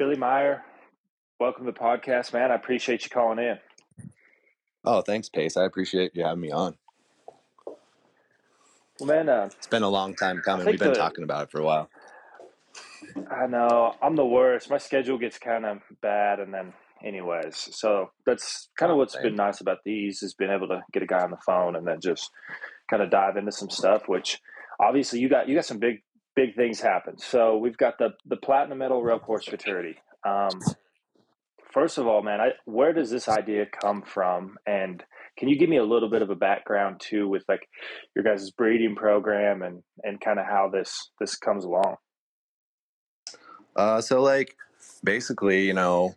Billy Myers, welcome to the podcast, man. I appreciate you calling in. Oh, thanks, Pace. I appreciate you having me on. Well, man, uh, it's been a long time coming. We've been the, talking about it for a while. I know I'm the worst. My schedule gets kind of bad, and then, anyways, so that's kind of oh, what's been nice about these is being able to get a guy on the phone and then just kind of dive into some stuff. Which obviously you got you got some big big things happen. So we've got the the platinum metal rope horse futurity. Um, first of all, man, I, where does this idea come from? And can you give me a little bit of a background too, with like your guys' breeding program and and kind of how this this comes along? Uh, so like basically, you know,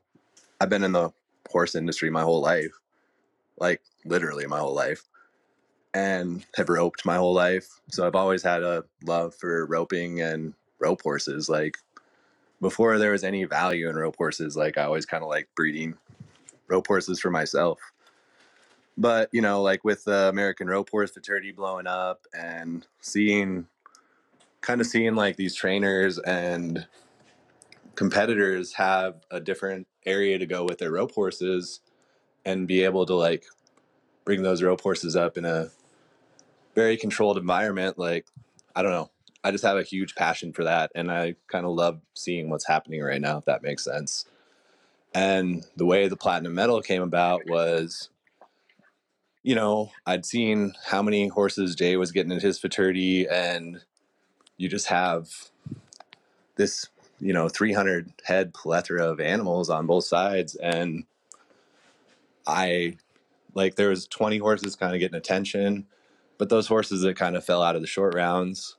I've been in the horse industry my whole life, like literally my whole life, and have roped my whole life. So I've always had a love for roping and rope horses. Like before there was any value in rope horses, like I always kind of like breeding rope horses for myself. But, you know, like with the American rope horse futurity blowing up and seeing kind of seeing like these trainers and competitors have a different area to go with their rope horses and be able to like bring those rope horses up in a very controlled environment like i don't know I just have a huge passion for that, and I kind of love seeing what's happening right now. If that makes sense. And the way the platinum metal came about was, you know, I'd seen how many horses Jay was getting at his futurity, and you just have this, you know, 300 head plethora of animals on both sides, and I like there was 20 horses kind of getting attention, but those horses that kind of fell out of the short rounds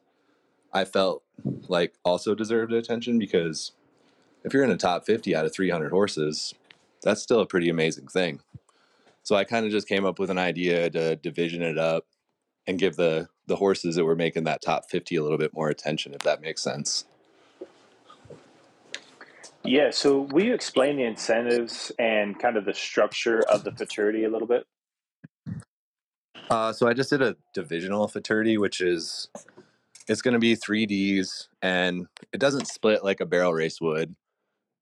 I felt like also deserved attention because if you're in the top 50 out of 300 horses, that's still a pretty amazing thing. So I kind of just came up with an idea to division it up and give the the horses that were making that top 50 a little bit more attention if that makes sense. Yeah, so will you explain the incentives and kind of the structure of the futurity a little bit? Uh, so I just did a divisional futurity, which is it's going to be three Ds, and it doesn't split like a barrel race would.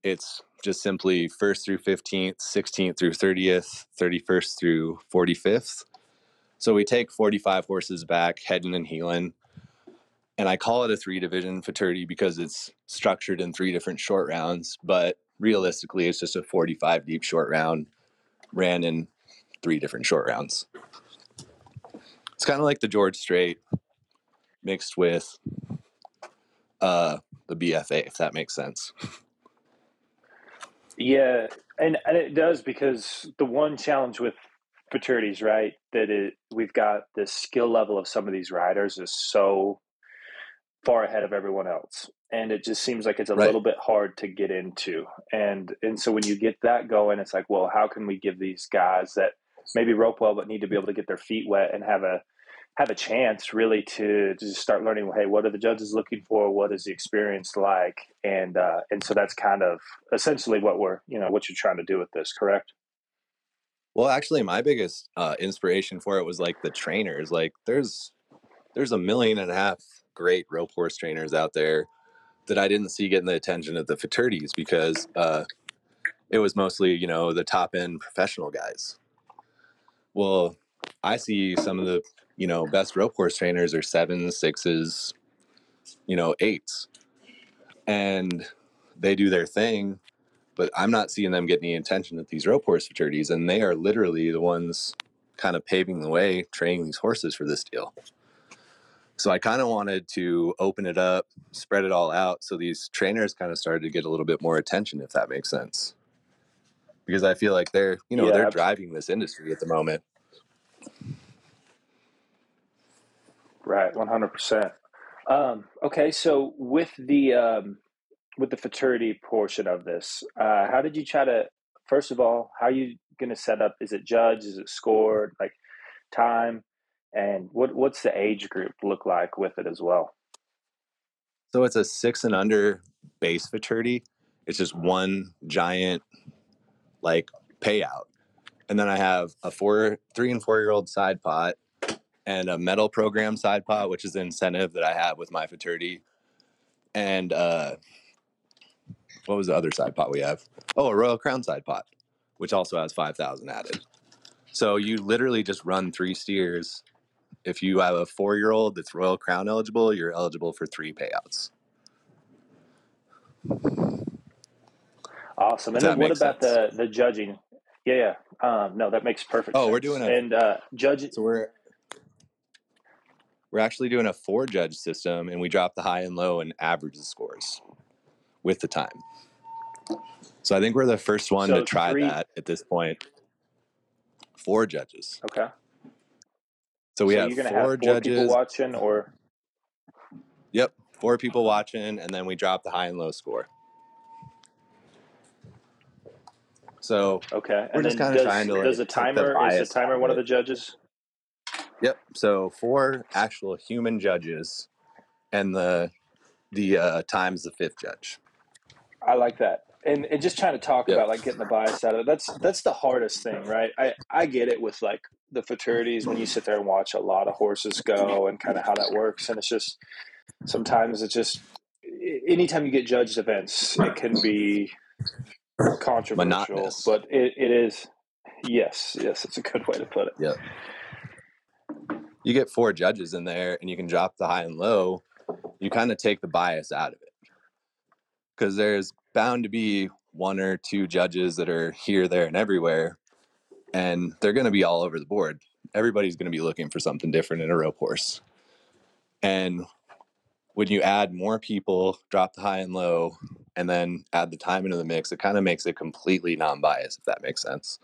It's just simply first through 15th, 16th through 30th, 31st through 45th. So we take 45 horses back, heading and heeling. And I call it a three division futurity because it's structured in three different short rounds. But realistically, it's just a 45 deep short round ran in three different short rounds. It's kind of like the George Strait mixed with uh, the BFA, if that makes sense. Yeah, and and it does because the one challenge with futurities, right, that it we've got the skill level of some of these riders is so far ahead of everyone else, and it just seems like it's a right. little bit hard to get into. And and so when you get that going, it's like, well, how can we give these guys that maybe rope well but need to be able to get their feet wet and have a have a chance really to, to just start learning hey what are the judges looking for? What is the experience like? And uh, and so that's kind of essentially what we're you know what you're trying to do with this correct? Well actually my biggest uh, inspiration for it was like the trainers. Like there's there's a million and a half great rope horse trainers out there that i didn't see getting the attention of the futurities because uh, it was mostly you know the top end professional guys. Well i see some of the you know, best rope horse trainers are sevens, sixes, you know, eights. And they do their thing, but I'm not seeing them get any attention at these rope horse futurities. And they are literally the ones kind of paving the way, training these horses for this deal. So I kind of wanted to open it up, spread it all out. So these trainers kind of started to get a little bit more attention, if that makes sense. Because I feel like they're, you know, yeah, they're driving this industry at the moment. Right, one hundred percent. Um, okay, so with the um, with the futurity portion of this, uh, how did you try to? First of all, how are you going to set up? Is it judged? Is it scored? Like time, and what what's the age group look like with it as well? So it's a six and under base futurity. It's just one giant like payout, and then I have a four, three and four year old side pot and a medal program side pot, which is an incentive that I have with my futurity. And uh, what was the other side pot we have? Oh, a Royal Crown side pot, which also has 5,000 added. So you literally just run three steers. If you have a four year old that's Royal Crown eligible, you're eligible for three payouts. Awesome. Does And then what about sense? the the judging? Yeah, yeah. Um, no, that makes perfect Oh, sense. we're doing a and uh, judge. so we're we're actually doing a four judge system, and we drop the high and low and average the scores with the time. So I think we're the first one So to try three. that at this point. Four judges. Okay. So we so have four have four people judges. watching, or Yep, four people watching, and then we drop the high and low score. So okay. We're And just kinda does trying to, like, does a the timer is the timer one of of the judges? Yep. So four actual human judges, and the the uh, times the fifth judge. I like that. And and just trying to talk Yep. about like getting the bias out of it. That's that's the hardest thing, right? I I get it with like the futurities when you sit there and watch a lot of horses go and kind of how that works, and it's just sometimes it's just anytime you get judged events, it can be controversial, Monotonous. but it, it is. Yes, yes, it's a good way to put it. Yep. You get four judges in there, and you can drop the high and low. You kind of take the bias out of it because there's bound to be one or two judges that are here, there, and everywhere, and they're going to be all over the board. Everybody's going to be looking for something different in a rope horse. And when you add more people, drop the high and low, and then add the time into the mix, it kind of makes it completely non-biased, if that makes sense.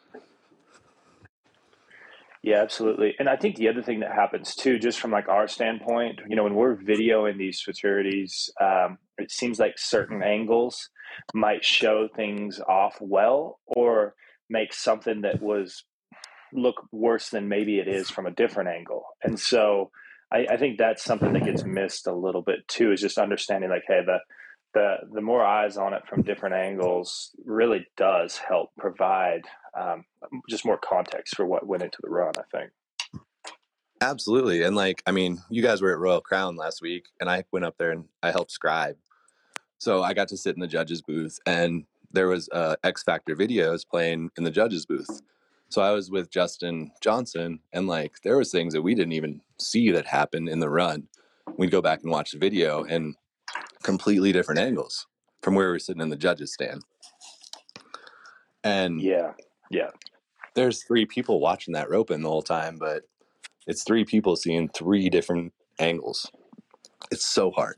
Yeah, absolutely. And I think the other thing that happens too, just from like our standpoint, you know, when we're videoing these futurities, um, it seems like certain angles might show things off well or make something that was look worse than maybe it is from a different angle. And so I, I think that's something that gets missed a little bit too, is just understanding like, hey, the the the more eyes on it from different angles really does help provide um, just more context for what went into the run. I think. Absolutely. And like, I mean, you guys were at Royal Crown last week, and I went up there and I helped scribe. So I got to sit in the judges booth, and there was uh, X Factor videos playing in the judges booth. So I was with Justin Johnson, and like, there was things that we didn't even see that happened in the run. We'd go back and watch the video, and completely different angles from where we were sitting in the judges stand. And Yeah, yeah, there's three people watching that roping the whole time, but it's three people seeing three different angles. It's so hard.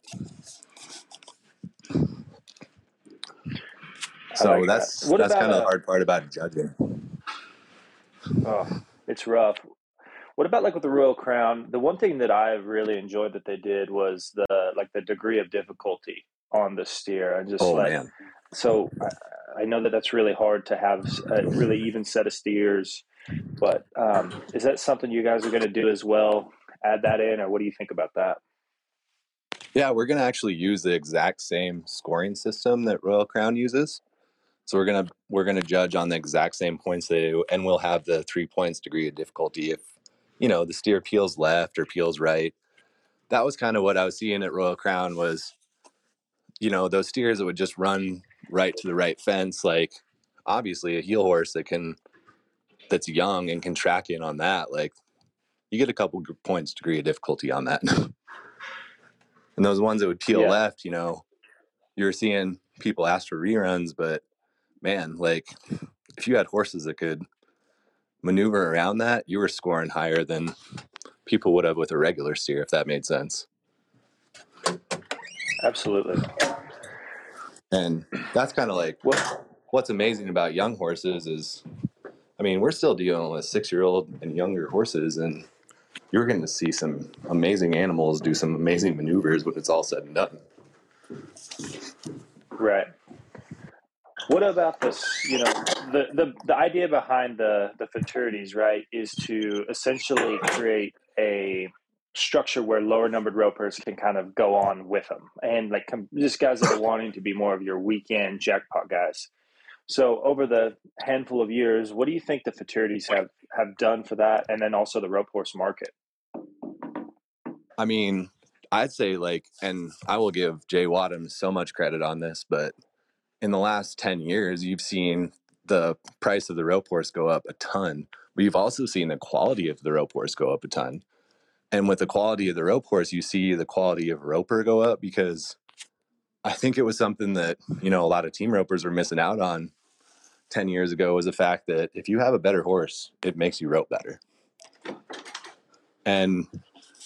So like that's What that's kind of the uh, hard part about judging. oh, it's rough. What about like with the Royal Crown? The one thing that I really enjoyed that they did was the like the degree of difficulty on the steer. I just Oh like man, so I, I know that that's really hard to have a really even set of steers, but um, is that something you guys are going to do as well? Add that in, or what do you think about that? yeah, we're gonna actually use the exact same scoring system that Royal Crown uses. So we're gonna we're gonna judge on the exact same points they do, and we'll have the three points degree of difficulty if you know the steer peels left or peels right. That was kind of what I was seeing at Royal Crown was, you know, those steers that would just run right to the right fence, like obviously a heel horse that can that's young and can track in on that, like you get a couple points degree of difficulty on that. and those ones that would peel Yeah. left, you know, you were seeing people ask for reruns, but man, like if you had horses that could maneuver around that, you were scoring higher than people would have with a regular steer, if that made sense. Absolutely. And that's kind of like What? what's amazing about young horses is, I mean, we're still dealing with six year old and younger horses, and you're going to see some amazing animals do some amazing maneuvers when it's all said and done. Right. What about this? You know, the, the, the idea behind the, the futurities, right, is to essentially create a structure where lower numbered ropers can kind of go on with them and like com- just guys that are wanting to be more of your weekend jackpot guys. So over the handful of years, what do you think the futurities have, have done for that? And then also the rope horse market? I mean, I'd say like, and I will give Jay Wadham so much credit on this, but in the last 10 years, you've seen the price of the rope horse go up a ton, but you've also seen the quality of the rope horse go up a ton. And with the quality of the rope horse, you see the quality of roper go up because I think it was something that, you know, a lot of team ropers were missing out on 10 years ago was the fact that if you have a better horse, it makes you rope better. And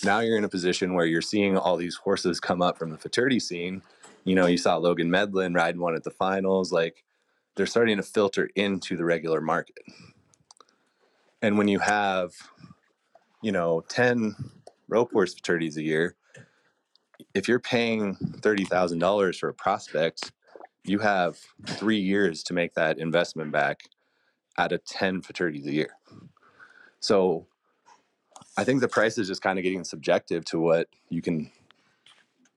now you're in a position where you're seeing all these horses come up from the futurity scene. You know, you saw Logan Medlin riding one at the finals. Like they're starting to filter into the regular market. And when you have, you know, 10 rope horse futurities a year, if you're paying $30,000 for a prospect, you have three years to make that investment back out of 10 futurities a year. So I think the price is just kind of getting subjective to what you can,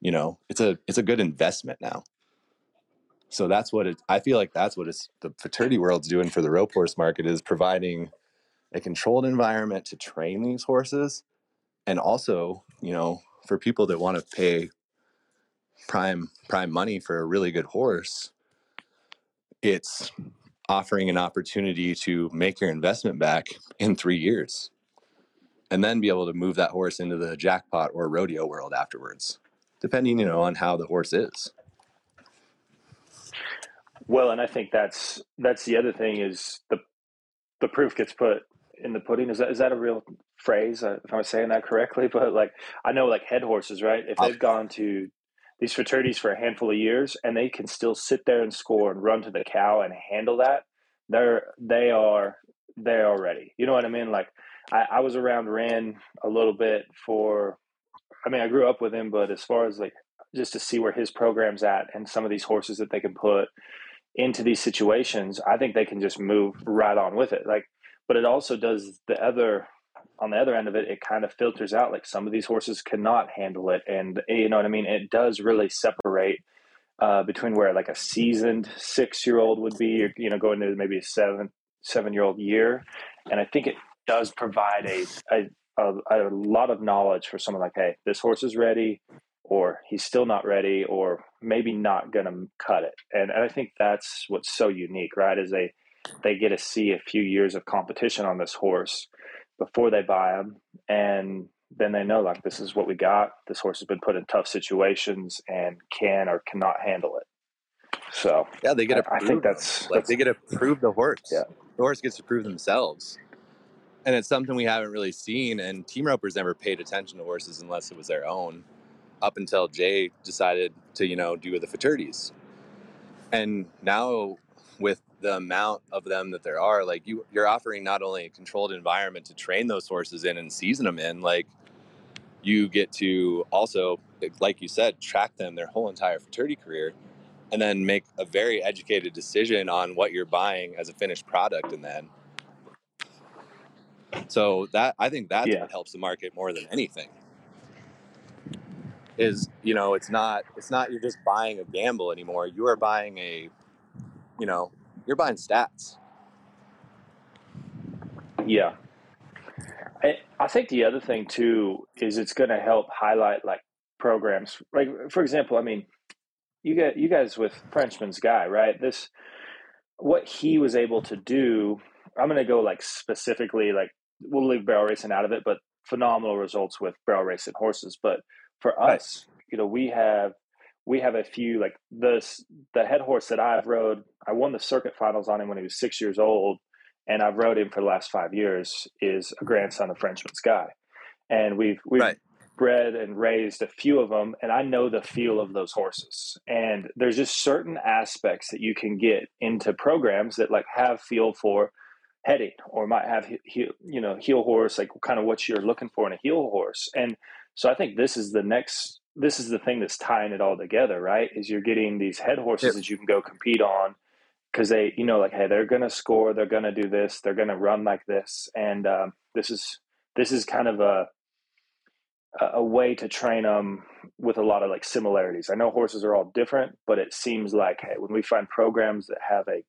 you know, it's a, it's a good investment now. So that's what it, I feel like that's what it's, the futurity world's doing for the rope horse market is providing a controlled environment to train these horses. And also, you know, for people that want to pay prime, prime money for a really good horse, it's offering an opportunity to make your investment back in three years and then be able to move that horse into the jackpot or rodeo world afterwards, depending, you know, on how the horse is. Well, and I think that's that's the other thing is the the proof gets put in the pudding. Is that is that a real phrase? Uh, if I'm saying that correctly, but like I know like head horses, right? If they've gone to these futurities for a handful of years and they can still sit there and score and run to the cow and handle that, they're they are they are ready. You know what I mean? Like I, I was around Ren a little bit for I mean I grew up with him, but as far as like just to see where his program's at and some of these horses that they can put into these situations, I think they can just move right on with it. Like, but it also does the other on the other end of it, it kind of filters out like some of these horses cannot handle it, and you know what I mean. It does really separate uh, between where like a seasoned six year old would be, you know, going to maybe a seven seven year old year, and I think it does provide a, a a, a lot of knowledge for someone like, hey, this horse is ready or he's still not ready or maybe not going to cut it. And, and i think that's what's so unique right is they they get to see a few years of competition on this horse before they buy him and then they know like this is what we got. This horse has been put in tough situations and can or cannot handle it. So yeah they get to i, I think that's, like that's they get to prove the horse. Yeah. The horse gets to prove themselves and it's something we haven't really seen and team ropers never paid attention to horses unless it was their own up until Jay decided to, you know, do the futurities. And now with the amount of them that there are, like you you're offering not only a controlled environment to train those horses in and season them in, like you get to also, eh, like you said, track them their whole entire futurity career and then make a very educated decision on what you're buying as a finished product and then so that I think that's Yeah. what helps the market more than anything. Is you know it's not it's not you're just buying a gamble anymore. You are buying a you know you're buying stats. Yeah. I, I think the other thing too is it's going to help highlight like programs. Like for example, I mean, you get you guys with Frenchman's guy, right? This what he was able to do. I'm going to go like specifically like we'll leave barrel racing out of it, but phenomenal results with barrel racing horses. But for us, you know, we have we have a few like this the head horse that I've rode. I won the circuit finals on him when he was six years old, and I've rode him for the last five years. Is a grandson of Frenchman's guy, and we've we've Right. bred and raised a few of them, and I know the feel of those horses. And there's just certain aspects that you can get into programs that like have feel for heading or might have you know heel horse like kind of what you're looking for in a heel horse. And so i think this is the next this is the thing that's tying it all together right? Is you're getting these head horses Yep. that you can go compete on because they you know like hey they're gonna score they're gonna do this they're gonna run like this. And um, this is this is kind of a a way to train them with a lot of like similarities. I know horses are all different but it seems like hey when we find programs that have a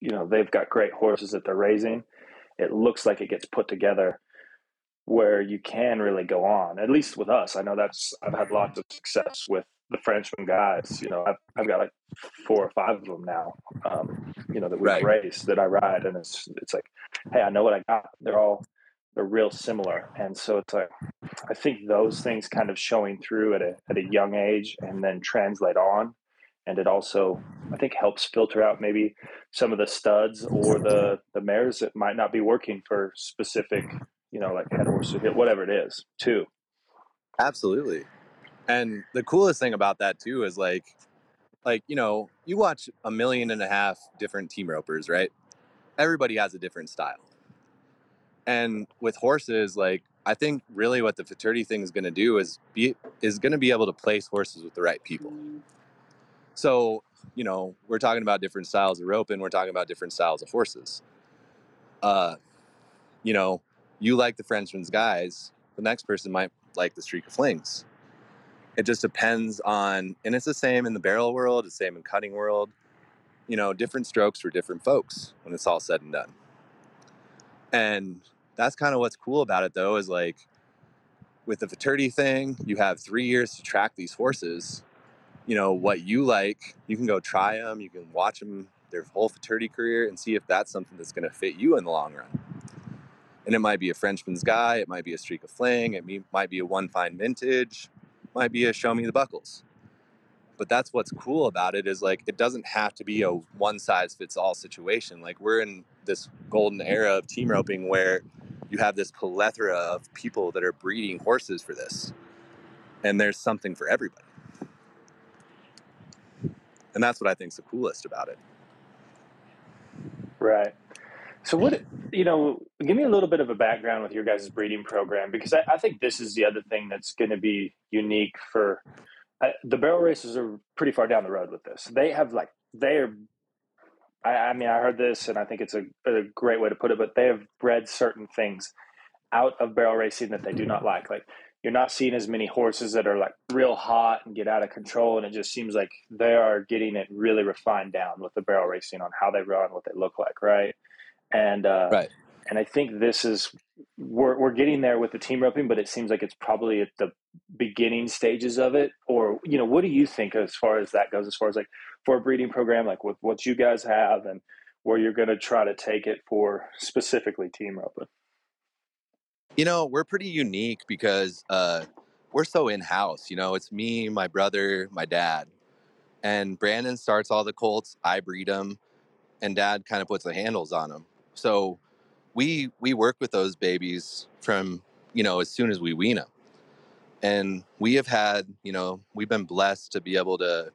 you know they've got great horses that they're raising it looks like it gets put together where you can really go on at least with us i know that's i've had lots of success with the Frenchman guys. You know, I've, I've got like four or five of them now. Um, you know that we right. race that I ride, and it's it's like, hey, I know what I got. They're all they're real similar, and so it's like I think those things kind of showing through at a at a young age, and then translate on. And it also, I think, helps filter out maybe some of the studs or the the mares that might not be working for specific, you know, like head horse or hit, whatever it is, too. Absolutely. And the coolest thing about that too is like, like you know, you watch a million and a half different team ropers, right? Everybody has a different style. And with horses, like I think really what the futurity thing is going to do is be is going to be able to place horses with the right people. So, you know, we're talking about different styles of rope and we're talking about different styles of horses. Uh, you know, you like the Frenchman's guys, the next person might like the streak of flings. It just depends on and it's the same in the barrel world the same in cutting world. You know different strokes for different folks when it's all said and done. And that's kind of what's cool about it though is like with the futurity thing you have three years to track these horses you know what you like you can go try them you can watch them their whole futurity career and see if that's something that's going to fit you in the long run and it might be a frenchman's guy it might be a streak of fling it might be a one fine vintage might be a show me the buckles. But that's what's cool about it is like it doesn't have to be a one size fits all situation. Like we're in this golden era of team roping where you have this plethora of people that are breeding horses for this. And there's something for everybody. And that's what I think is the coolest about it. Right. So what you know, give me a little bit of a background with your guys' breeding program because I, I think this is the other thing that's going to be unique for uh, the barrel races are pretty far down the road with this. They have like they are. I, I mean, I heard this, and I think it's a, a great way to put it. But they have bred certain things out of barrel racing that they do not like. Like you're not seeing as many horses that are like real hot and get out of control, and it just seems like they are getting it really refined down with the barrel racing on how they run, what they look like, right? and uh, right. And I think this is we're we're getting there with the team roping, but it seems like it's probably at the beginning stages of it. Or you know, what do you think as far as that goes? As far as like for a breeding program, like with what you guys have and where you're going to try to take it for specifically team roping. You know, we're pretty unique because uh, we're so in house. You know, it's me, my brother, my dad, and Brandon starts all the colts. I breed them, and Dad kind of puts the handles on them. So we we work with those babies from you know as soon as we wean them, and we have had you know we've been blessed to be able to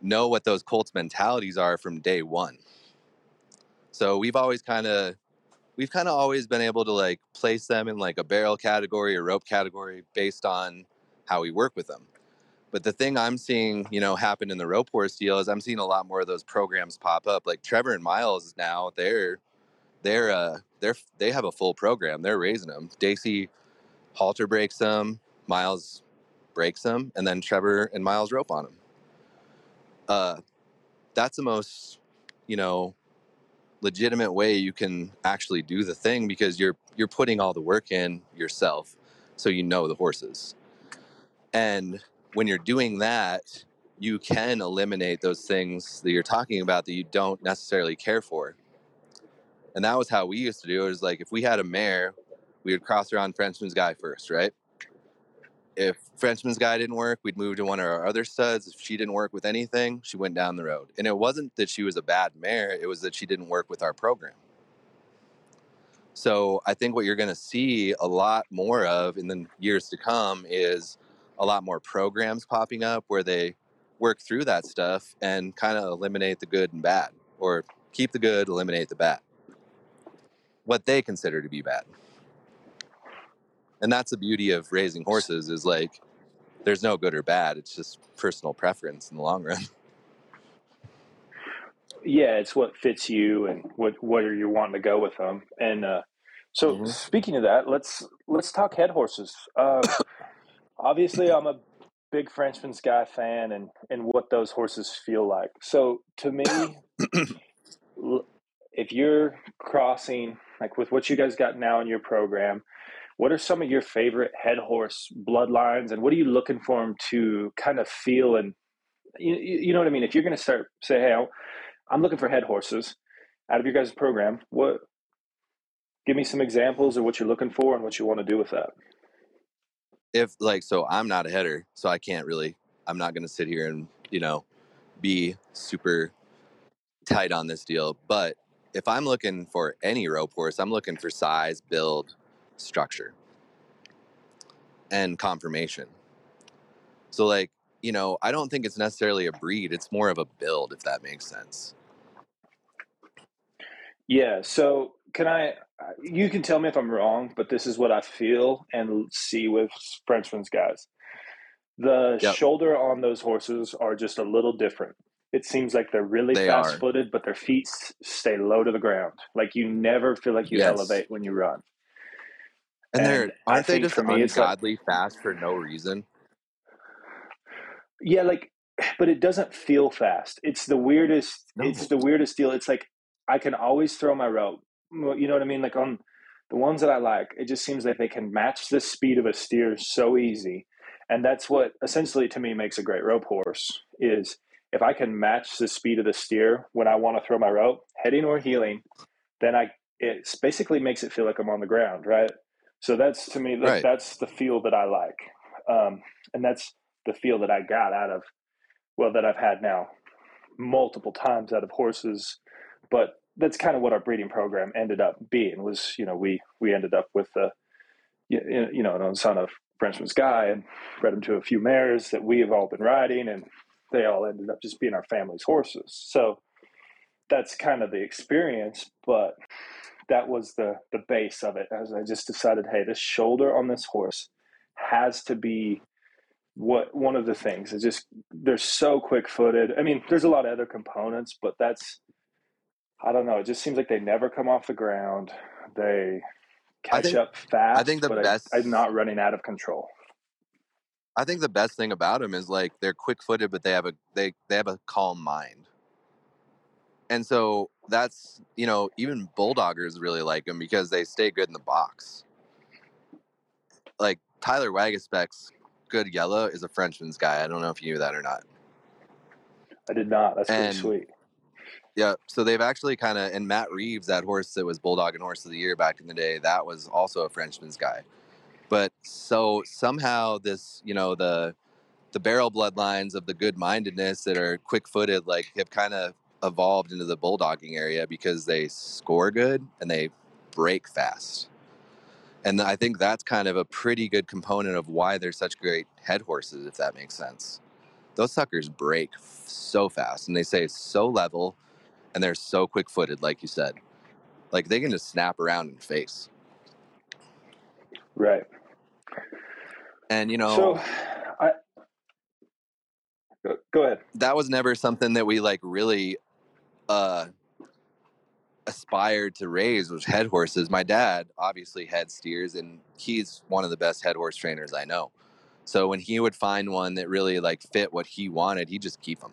know what those Colts mentalities are from day one. So we've always kind of we've kind of always been able to like place them in like a barrel category or rope category based on how we work with them. But the thing I'm seeing, you know, happen in the rope horse deal is I'm seeing a lot more of those programs pop up. Like Trevor and Miles now, they're they're uh they're they have a full program. They're raising them. Daisy halter breaks them, Miles breaks them, and then Trevor and Miles rope on them. Uh, that's the most, you know, legitimate way you can actually do the thing because you're you're putting all the work in yourself, so you know the horses. And when you're doing that, you can eliminate those things that you're talking about that you don't necessarily care for. And that was how we used to do it. Was like if we had a mare, we would cross on Frenchman's guy first, right? If Frenchman's guy didn't work, we'd move to one of our other studs. If she didn't work with anything, she went down the road. And it wasn't that she was a bad mare, it was that she didn't work with our program. So I think what you're going to see a lot more of in the years to come is a lot more programs popping up where they work through that stuff and kind of eliminate the good and bad or keep the good, eliminate the bad. What they consider to be bad. And that's the beauty of raising horses is like there's no good or bad. It's just personal preference in the long run. Yeah, it's what fits you and what what are you wanting to go with them. And uh, so mm-hmm. speaking of that, let's let's talk head horses. Uh, obviously I'm a big Frenchman's Guy fan and and what those horses feel like. So to me, if you're crossing like with what you guys got now in your program, what are some of your favorite head horse bloodlines and what are you looking for them to kind of feel and you, you know what I mean? If you're going to start say, hey, I'm looking for head horses out of your guys' program, what give me some examples of what you're looking for and what you want to do with that. If like so I'm not a header, so I can't really I'm not going to sit here and, you know, be super tight on this deal, but if I'm looking for any rope horse, I'm looking for size, build, structure, and conformation. So, like, you know, I don't think it's necessarily a breed, it's more of a build, if that makes sense. Yeah. So, can I, uh, you can tell me if I'm wrong, but this is what I feel and see with Frenchman's guys. The yep. shoulder on those horses are just a little different it seems like they're really they fast footed, but their feet stay low to the ground. Like you never feel like you yes. elevate when you run. And, and they're aren't they just ungodly like, fast for no reason? Yeah, like, but it doesn't feel fast. It's the weirdest. No. It's the weirdest deal. It's like I can always throw my rope. You know what I mean? Like on the ones that I like, it just seems like they can match the speed of a steer so easy, and that's what essentially to me makes a great rope horse. Is if I can match the speed of the steer when I want to throw my rope, heading or heeling, then I it basically makes it feel like I'm on the ground, right? So that's to me right. that's the feel that I like, um, and that's the feel that I got out of well that I've had now multiple times out of horses, but that's kind of what our breeding program ended up being was you know we we ended up with the you know an son of Frenchman's guy and bred him to a few mares that we have all been riding and they all ended up just being our family's horses. So that's kind of the experience, but that was the the base of it. As I just decided, hey, this shoulder on this horse has to be what one of the things. It's just they're so quick footed. I mean, there's a lot of other components, but that's I don't know. It just seems like they never come off the ground. They catch think, up fast. I think the best. I, I'm not running out of control. I think the best thing about them is like they're quick footed, but they have a they they have a calm mind. And so that's you know even bulldoggers really like them because they stay good in the box. Like Tyler Waguespack's good yellow is a Frenchman's guy. I don't know if you knew that or not. I did not. That's and, pretty sweet. Yeah, so they've actually kind of and Matt Reeves, that horse that was Bulldog and Horse of the Year back in the day, that was also a Frenchman's guy. But so somehow this, you know, the the barrel bloodlines of the good mindedness that are quick footed, like have kind of evolved into the bulldogging area because they score good and they break fast. And I think that's kind of a pretty good component of why they're such great head horses, if that makes sense. Those suckers break so fast and they say so level and they're so quick footed, like you said. Like they can just snap around and face. Right. And you know, so I go ahead. That was never something that we like really uh aspired to raise was head horses. My dad obviously had steers and he's one of the best head horse trainers I know. So when he would find one that really like fit what he wanted, he'd just keep them.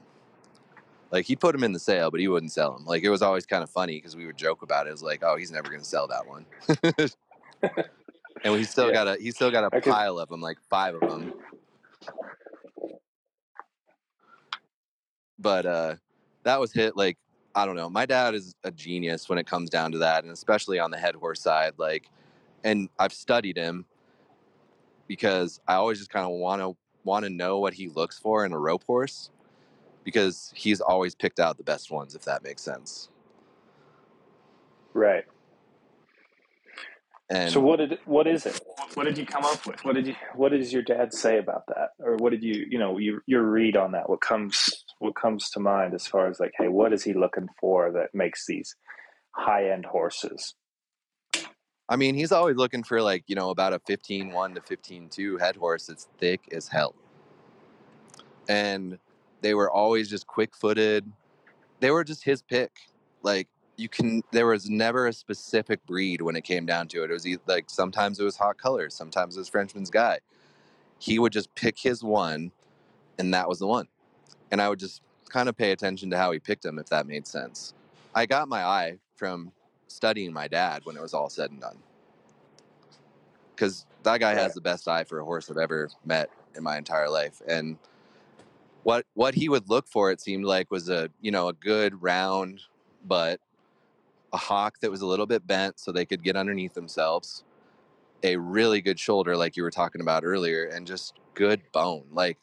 Like he'd put them in the sale, but he wouldn't sell them. Like it was always kind of funny because we would joke about it. It was like, oh, he's never going to sell that one. and he still yeah. got a he still got a pile of them, like five of them. But uh, that was hit like I don't know. My dad is a genius when it comes down to that, and especially on the head horse side. Like, and I've studied him because I always just kind of want to want to know what he looks for in a rope horse because he's always picked out the best ones, if that makes sense. Right. And so what did what is it? What did you come up with? What did you what does your dad say about that? Or what did you you know your your read on that? What comes what comes to mind as far as like, hey, what is he looking for that makes these high end horses? I mean, he's always looking for like, you know, about a 15 1 to 15 2 head horse that's thick as hell. And they were always just quick footed. They were just his pick. Like you can there was never a specific breed when it came down to it. It was like sometimes it was hot colors, sometimes it was Frenchman's guy. He would just pick his one, and that was the one. And I would just kind of pay attention to how he picked them, if that made sense. I got my eye from studying my dad when it was all said and done. because that guy has the best eye for a horse I've ever met in my entire life. And what what he would look for, it seemed like, was a you know a good round, but a hock that was a little bit bent so they could get underneath themselves. A really good shoulder, like you were talking about earlier, and just good bone. Like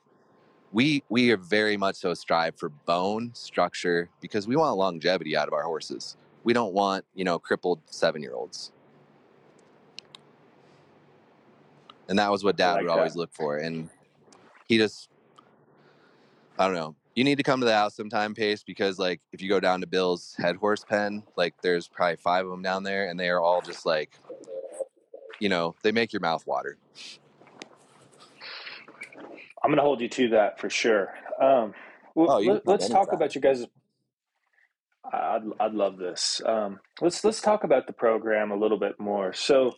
we we are very much so strive for bone structure because we want longevity out of our horses. We don't want you know crippled seven year olds. and that was what dad like would always look for and he just i don't know you need to come to the house sometime pace because like if you go down to bill's head horse pen like there's probably five of them down there and they are all just like you know they make your mouth water I'm going to hold you to that for sure. Um, well, Oh, let, us talk anytime. about you guys. I'd, I'd love this. Um, let's let's talk about the program a little bit more. So,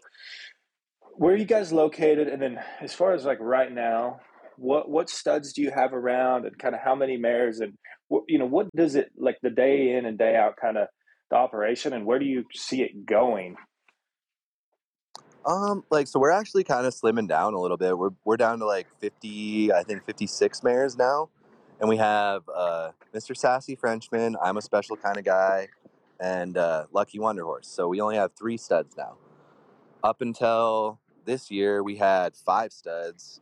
where are you guys located? And then, as far as like right now, what what studs do you have around, and kind of how many mares, and what you know, what does it like the day in and day out kind of the operation, and where do you see it going? Um like so we're actually kind of slimming down a little bit. We're, we're down to like 50 i think 56 mares now and we have uh mr sassy frenchman i'm a special kind of guy and uh lucky wonder horse so we only have three studs now. Up until this year we had five studs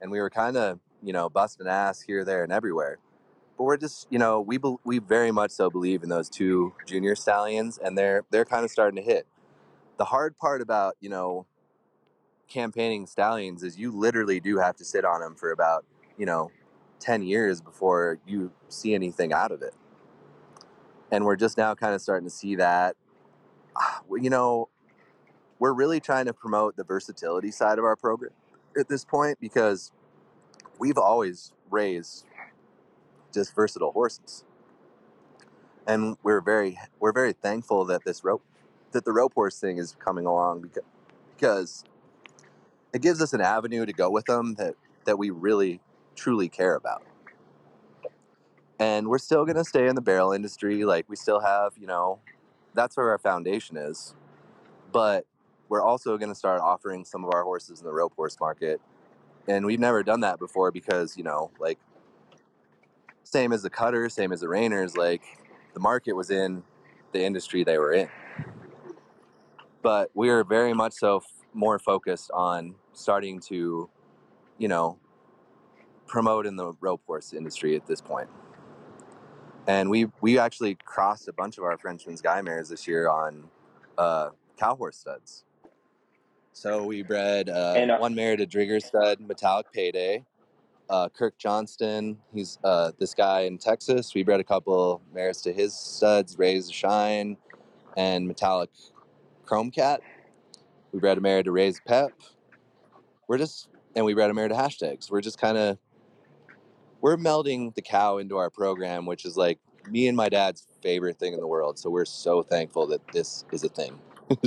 and we were kind of you know busting ass here there and everywhere. But we're just you know we bel we very much so believe in those two junior stallions and they're they're kind of starting to hit the hard part about you know campaigning stallions is you literally do have to sit on them for about you know 10 years before you see anything out of it. And we're just now kind of starting to see that Ah, you know we're really trying to promote the versatility side of our program at this point because we've always raised just versatile horses. And we're very we're very thankful that this rope that the rope horse thing is coming along because because it gives us an avenue to go with them that that we really truly care about. And we're still going to stay in the barrel industry like we still have you know that's where our foundation is. But we're also going to start offering some of our horses in the rope horse market. And we've never done that before because you know like same as the cutter same as the reiners like the market was in the industry they were in but we are very much so f- more focused on starting to you know promote in the rope horse industry at this point. and we we actually crossed a bunch of our frenchman's guy mares this year on uh, cow horse studs so we bred uh, And, uh, one mare to drigger stud metallic payday uh, kirk johnston he's uh, this guy in texas we bred a couple mares to his studs raise the shine and metallic chrome cat. We bred a mare to raise pep. We're just and we bred a mare to hashtags. We're just kind of we're melding the cow into our program which is like me and my dad's favorite thing in the world. So we're so thankful that this is a thing.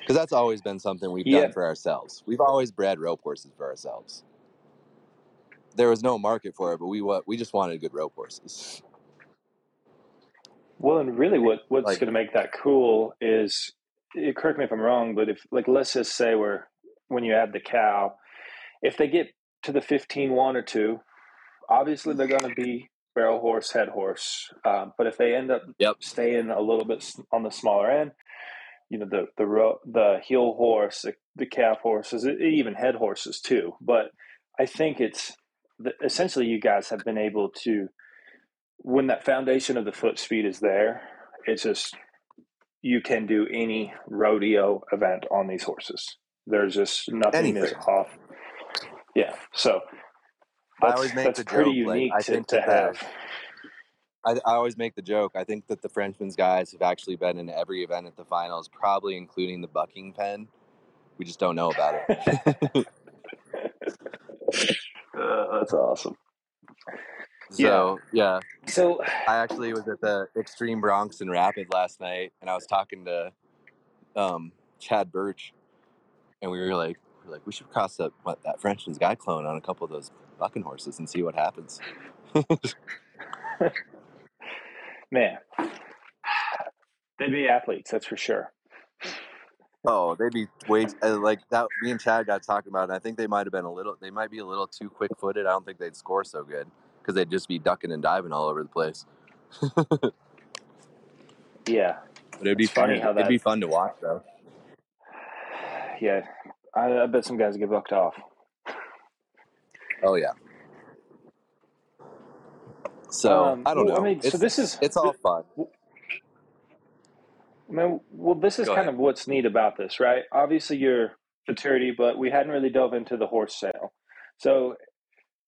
Because that's always been something we've Yeah. done for ourselves. We've always bred rope horses for ourselves. There was no market for it but we what we just wanted good rope horses Well, and really, what what's Like- going to make that cool is, eh, correct me if I'm wrong, but if like let's just say we're when you add the cow, if they get to the 15 one or two, obviously they're going to be barrel horse, head horse. Um, but if they end up Yep. staying a little bit on the smaller end, you know the the ro- the heel horse, the, the calf horses, even head horses too. But I think it's the, essentially you guys have been able to when that foundation of the foot speed is there, it's just you can do any rodeo event on these horses. There's just nothing is Anything. off. Yeah, so I always make the pretty joke, like, I to, think to that. I, I always make the joke. I think that the Frenchman's guys have actually been in every event at the finals, probably including the bucking pen. We just don't know about it. Uh, that's awesome. So yeah, So I actually was at the Extreme Broncs and Rapid last night, and I was talking to um, Chad Birch, and we were like, we like, we should cross up what, that Frenchman's guy clone on a couple of those bucking horses and see what happens. man, they'd be athletes, that's for sure. Oh, they'd be way uh, like that. Me and Chad got talking about, it, and I think they might have been a little. They might be a little too quick footed. I don't think they'd score so good because they'd just be ducking and diving all over the place. Yeah, But it'd be It's fun. funny how It'd be fun to watch though. yeah. I, I bet some guys get bucked off. Oh yeah. So Um, I don't well, I know. mean, so it's, this is- it's all fun. I mean, well, this is Go kind ahead. of what's neat about this, right? Obviously, you're futurity, but we hadn't really dove into the horse sale. So,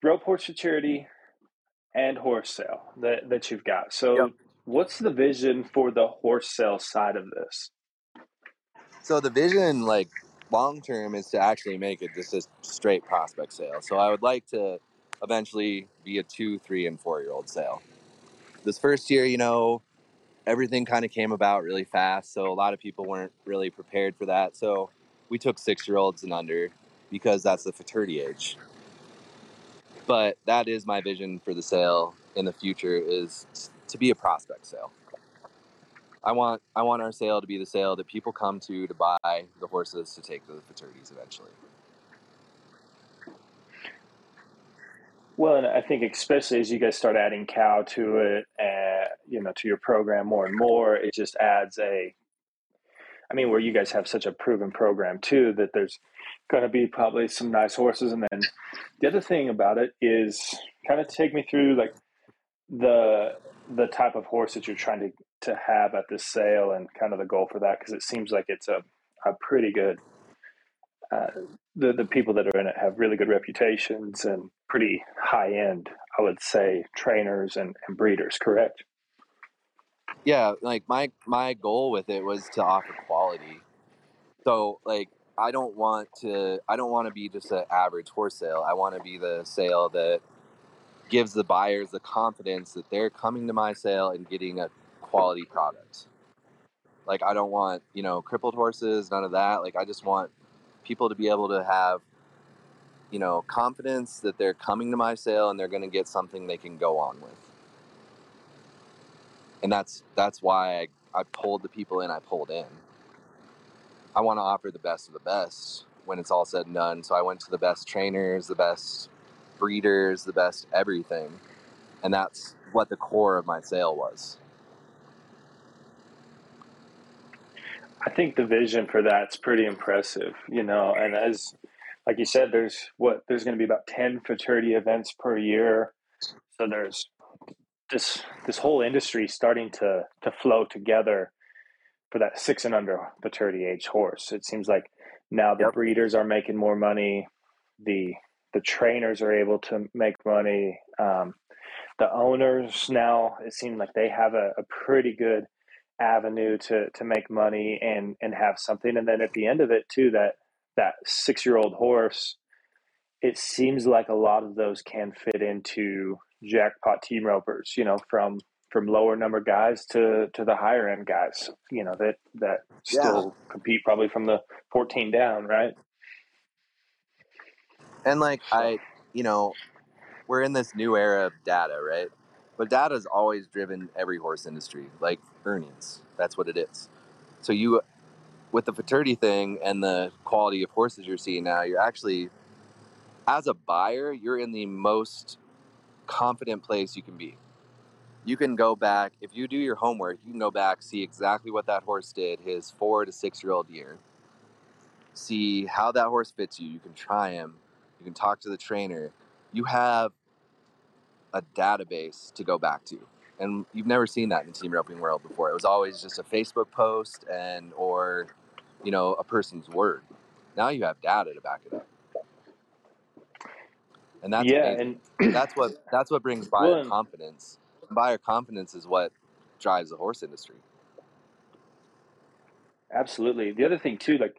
rope horse futurity and horse sale that, that you've got. So, Yep. what's the vision for the horse sale side of this? So the vision, like long term, is to actually make it just a straight prospect sale. So I would like to eventually be a two, three, and four year old sale. This first year, you know, everything kind of came about really fast, so a lot of people weren't really prepared for that. So we took six year olds and under because that's the futurity age. But that is my vision for the sale in the future is to be a prospect sale. I want I want our sale to be the sale that people come to to buy the horses to take to the futurities eventually. Well, and I think especially as you guys start adding cow to it, uh, you know, to your program more and more, it just adds a. I mean, where you guys have such a proven program too, that there's going to be probably some nice horses, and then the other thing about it is kind of take me through like the the type of horse that you're trying to to have at this sale, and kind of the goal for that, because it seems like it's a a pretty good. Uh, the the people that are in it have really good reputations and pretty high end, I would say, trainers and, and breeders. Correct? Yeah, like my my goal with it was to offer quality. So like I don't want to I don't want to be just an average horse sale. I want to be the sale that gives the buyers the confidence that they're coming to my sale and getting a quality product. Like I don't want, you know, crippled horses, none of that. Like I just want people to be able to have you know, confidence that they're coming to my sale and they're going to get something they can go on with. And that's that's why I, I pulled the people in I pulled in. I want to offer the best of the best when it's all said and done. So I went to the best trainers, the best breeders, the best everything. And that's what the core of my sale was. I think the vision for that's pretty impressive, you know, and as like you said, there's what there's going to be about ten futurity events per year, so there's this this whole industry starting to to flow together for that six and under futurity age horse. It seems like now the Yep. breeders are making more money, the the trainers are able to make money. Um, the owners now it seems like they have a, a pretty good avenue to to make money and and have something. And then at the end of it too, that that six year old horse, it seems like a lot of those can fit into jackpot team ropers. You know, from from lower number guys to to the higher end guys. You know that that Yeah. still compete probably from the fourteen down, right? And like I, you know, we're in this new era of data, right? But data's always driven every horse industry, like earnings. That's what it is. So you, with the futurity thing and the quality of horses you're seeing now, you're actually, as a buyer, you're in the most confident place you can be. You can go back if you do your homework. You can go back, see exactly what that horse did his four to six year old year. See how that horse fits you. You can try him. You can talk to the trainer. You have a database to go back to, and you've never seen that in the team roping world before. It was always just a Facebook post and or you know a person's word. Now you have data to back it up, and that's yeah, amazing. and that's what that's what brings buyer Well, confidence. Buyer confidence is what drives the horse industry. Absolutely. The other thing too, like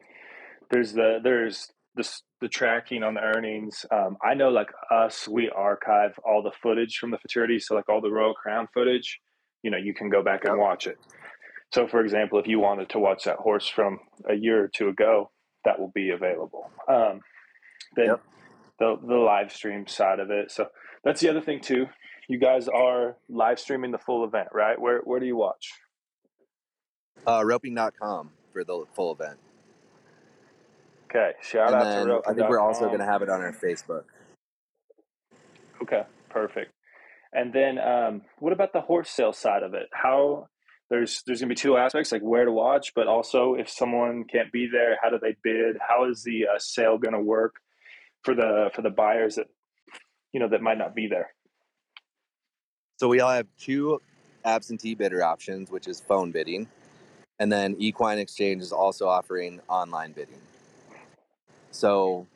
there's the there's the the tracking on the earnings. Um, I know, like us, we archive all the footage from the futurity. So, like all the Royal Crown footage, you know, you can go back and watch it. So, for example, if you wanted to watch that horse from a year or two ago, that will be available. Um, then Yep. the the live stream side of it. So that's the other thing too. You guys are live streaming the full event, right? Where where do you watch? Uh, roping.com for the full event. Okay, shout and out then to I think we're also going to have it on our Facebook. Okay, perfect. And then, um, what about the horse sale side of it? How there's there's gonna be two aspects, like where to watch, but also if someone can't be there, how do they bid? How is the uh, sale gonna work for the for the buyers that you know that might not be there? So we all have two absentee bidder options, which is phone bidding, and then Equine Exchange is also offering online bidding. So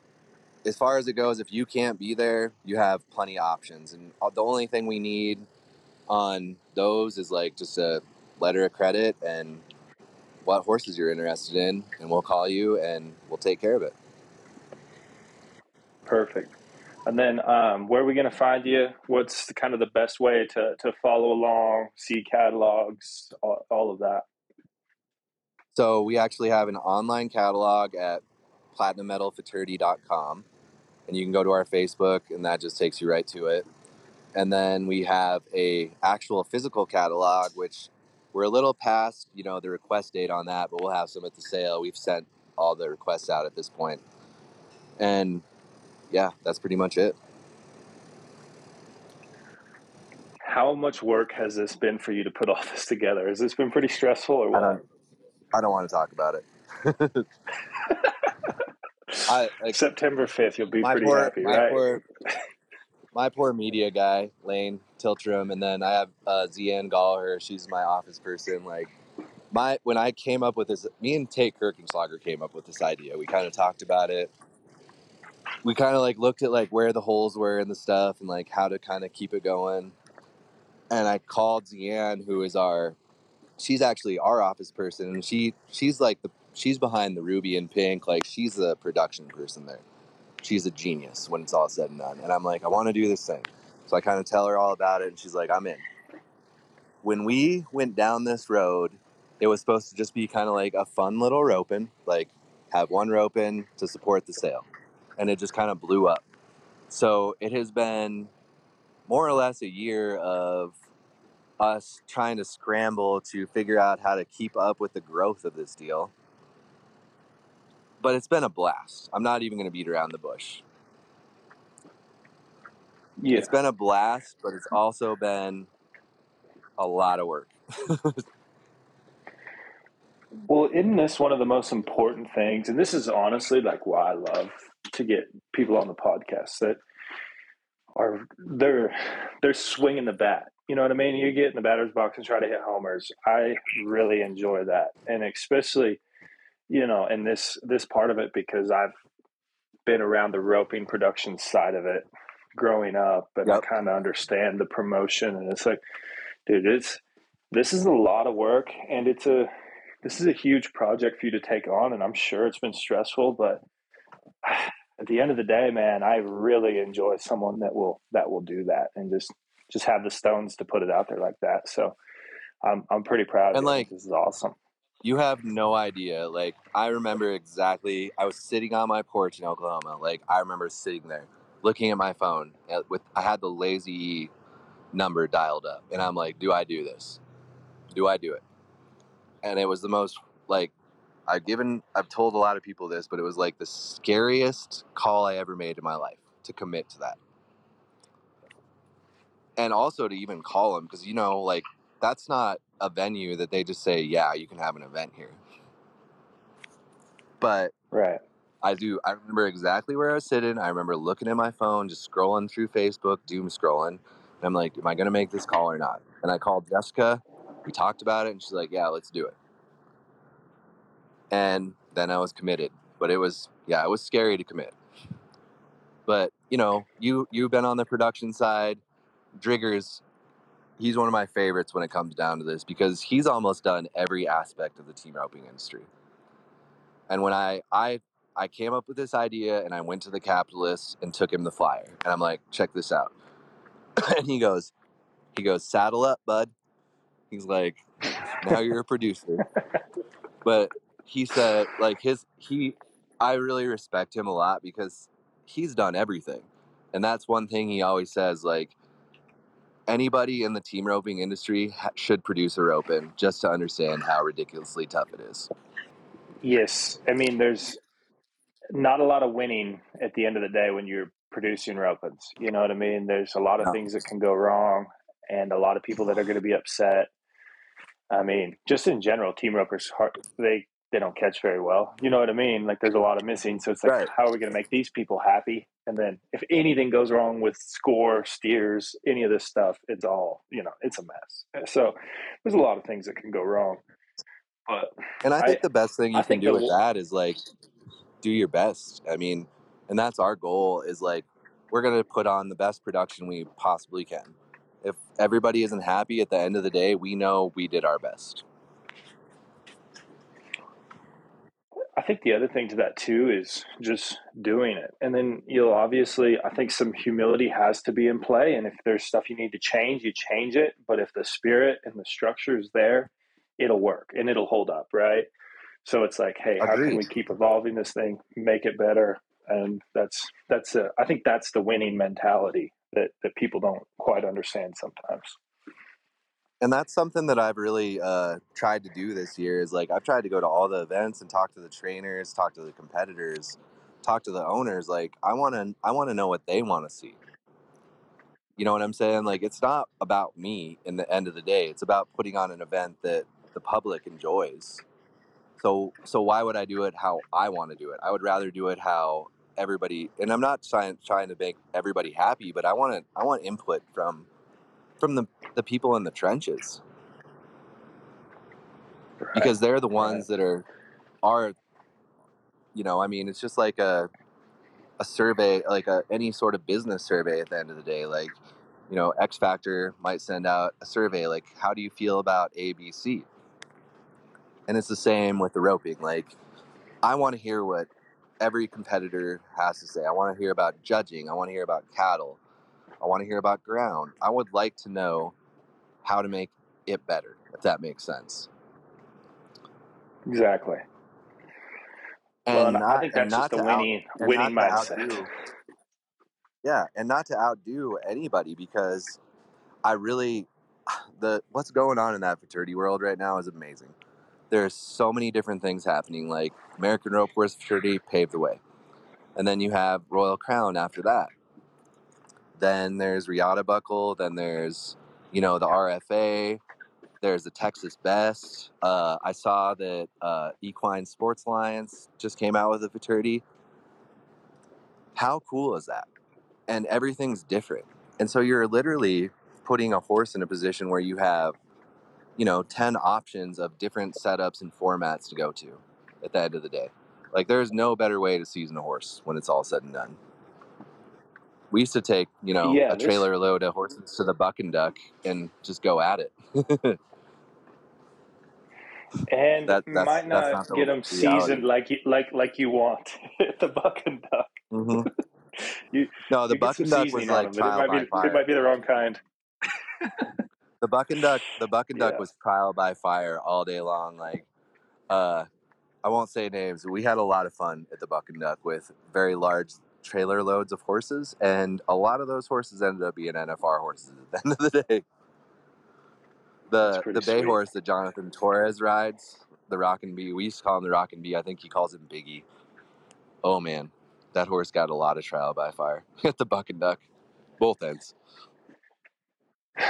as far as it goes, if you can't be there, you have plenty of options, and the only thing we need on those is like just a letter of credit and what horses you're interested in, and we'll call you and we'll take care of it. Perfect. And then, um, where are we going to find you? What's the, kind of the best way to, to follow along, see catalogs, all, all of that? So we actually have an online catalog at platinummedalfuturity.com, and you can go to our Facebook, and that just takes you right to it. And then we have a actual physical catalog, which we're a little past, you know, the request date on that, but we'll have some at the sale. We've sent all the requests out at this point, and yeah, that's pretty much it. How much work has this been for you to put all this together? Has this been pretty stressful or what? I don't, I don't want to talk about it. I, like, September 5th, you'll be pretty poor, happy, my right? poor, my poor media guy, Lane Tiltrum, and then I have uh, Zian Gallher. She's my office person. Like my when I came up with this, me and Tate Kirchenschlager came up with this idea. We kind of talked about it. We kind of like looked at like where the holes were and the stuff, and like how to kind of keep it going. And I called Zian, who is our, she's actually our office person, and she she's like the she's behind the Ruby and Pink. Like she's the production person there she's a genius when it's all said and done. And I'm like, I want to do this thing. So I kind of tell her all about it, and she's like, I'm in. When we went down this road, it was supposed to just be kind of like a fun little roping, like have one roping to support the sale. And it just kind of blew up. So it has been more or less a year of us trying to scramble to figure out how to keep up with the growth of this deal but it's been a blast. I'm not even going to beat around the bush. Yeah. It's been a blast, but it's also been a lot of work. Well, isn't this one of the most important things? And this is honestly like why I love to get people on the podcast that are they're they're swinging the bat. You know what I mean? You get in the batter's box and try to hit homers. I really enjoy that, and especially you know, in this this part of it because I've been around the roping production side of it growing up, and Yep. I kind of understand the promotion. And it's like, dude, it's this is a lot of work, and it's a this is a huge project for you to take on, and I'm sure it's been stressful, but at the end of the day, man, I really enjoy someone that will that will do that and just just have the stones to put it out there like that. So I'm I'm pretty proud of And. Like, this is awesome. you have no idea. Like, I remember exactly. I was sitting on my porch in Oklahoma. Like, I remember sitting there looking at my phone uh, with. I had the lazy number dialed up, and I'm like, "Do I do this? Do I do it?" And it was the most like I've given. I've told a lot of people this, but it was like the scariest call I ever made in my life to commit to that, and also to even call them because you know, like that's not a venue that they just say, "Yeah, you can have an event here." But Right. I do. I remember exactly where I was sitting. I remember looking at my phone, just scrolling through Facebook, doom scrolling. And I'm like, am I going to make this call or not? And I called Jessica. We talked about it, and she's like, yeah, let's do it. And then I was committed. But it was, yeah, it was scary to commit. But you know, you you've been on the production side. Driggers, he's one of my favorites when it comes down to this because he's almost done every aspect of the team roping industry. And when I I I came up with this idea and I went to the capitalist and took him the flyer. And I'm like, check this out. and he goes, he goes, saddle up, bud. He's like, now you're a producer. But he said, like his he I really respect him a lot because he's done everything. And that's one thing he always says, like anybody in the team roping industry ha- should produce a roping just to understand how ridiculously tough it is. Yes, I mean there's not a lot of winning at the end of the day when you're producing ropings. You know what I mean? There's a lot of things that can go wrong, and a lot of people that are going to be upset. I mean, just in general, team ropers they they don't catch very well. You know what I mean? Like there's a lot of missing. So it's like, right. how are we going to make these people happy? And then if anything goes wrong with score, steers, any of this stuff, it's all you know, it's a mess. So there's a lot of things that can go wrong. But and I think I, the best thing you I can do with that is like do your best. I mean, and that's our goal is like we're going to put on the best production we possibly can. If everybody isn't happy at the end of the day, we know we did our best. Think the other thing to that too is just doing it. And then you'll obviously, I think some humility has to be in play. And if there's stuff you need to change, you change it. But if the spirit and the structure is there, it'll work and it'll hold up, right? So it's like, hey, Agreed. how can we keep evolving this thing, make it better? And that's that's a, I think that's the winning mentality that that people don't quite understand sometimes. And that's something that I've really uh, tried to do this year. Is like I've tried to go to all the events and talk to the trainers, talk to the competitors, talk to the owners. Like I want to, I want to know what they want to see. You know what I'm saying? Like it's not about me in the end of the day. It's about putting on an event that the public enjoys so so why would I do it how I want to do it? I would rather do it how everybody and I'm not trying trying to make everybody happy, but I want to I want input from from the the people in the trenches. Right. Because they're the ones right. that are are you know, I mean, it's just like a a survey, like a any sort of business survey at the end of the day. Like, you know, X Factor might send out a survey like, how do you feel about ABC? And it's the same with the roping. Like, I want to hear what every competitor has to say. I want to hear about judging. I want to hear about cattle. I want to hear about ground. I would like to know how to make it better, if that makes sense. Exactly. And well, not, I think that's just a winning, out, winning mindset. Outdo, yeah, and not to outdo anybody because I really the what's going on in that futurity world right now is amazing there's so many different things happening. Like American Rope Horse Futurity paved the way, and then you have Royal Crown after that. Then there's Riata Buckle. Then there's you know the RFA. There's the Texas Best. Uh, I saw that uh, Equine Sports Alliance just came out with a futurity. How cool is that? And everything's different. And so you're literally putting a horse in a position where you have you know 10 options of different setups and formats to go to at the end of the day like there's no better way to season a horse when it's all said and done we used to take you know yeah, a trailer load of horses to the buck and duck and just go at it. And that, might not, not get them seasoned like you like like you want at the buck and duck. Mm-hmm. you, no the buck and duck was like them, it, might be, it might be the wrong kind. The buck and duck the buck and duck yeah. was trial by fire all day long like uh i won't say names we had a lot of fun at the buck and duck with very large trailer loads of horses and a lot of those horses ended up being nfr horses at the end of the day the the bay sweet. horse that jonathan torres rides the rockin' bee we used to call him the rockin' bee i think he calls him biggie oh man that horse got a lot of trial by fire at the buck and duck both ends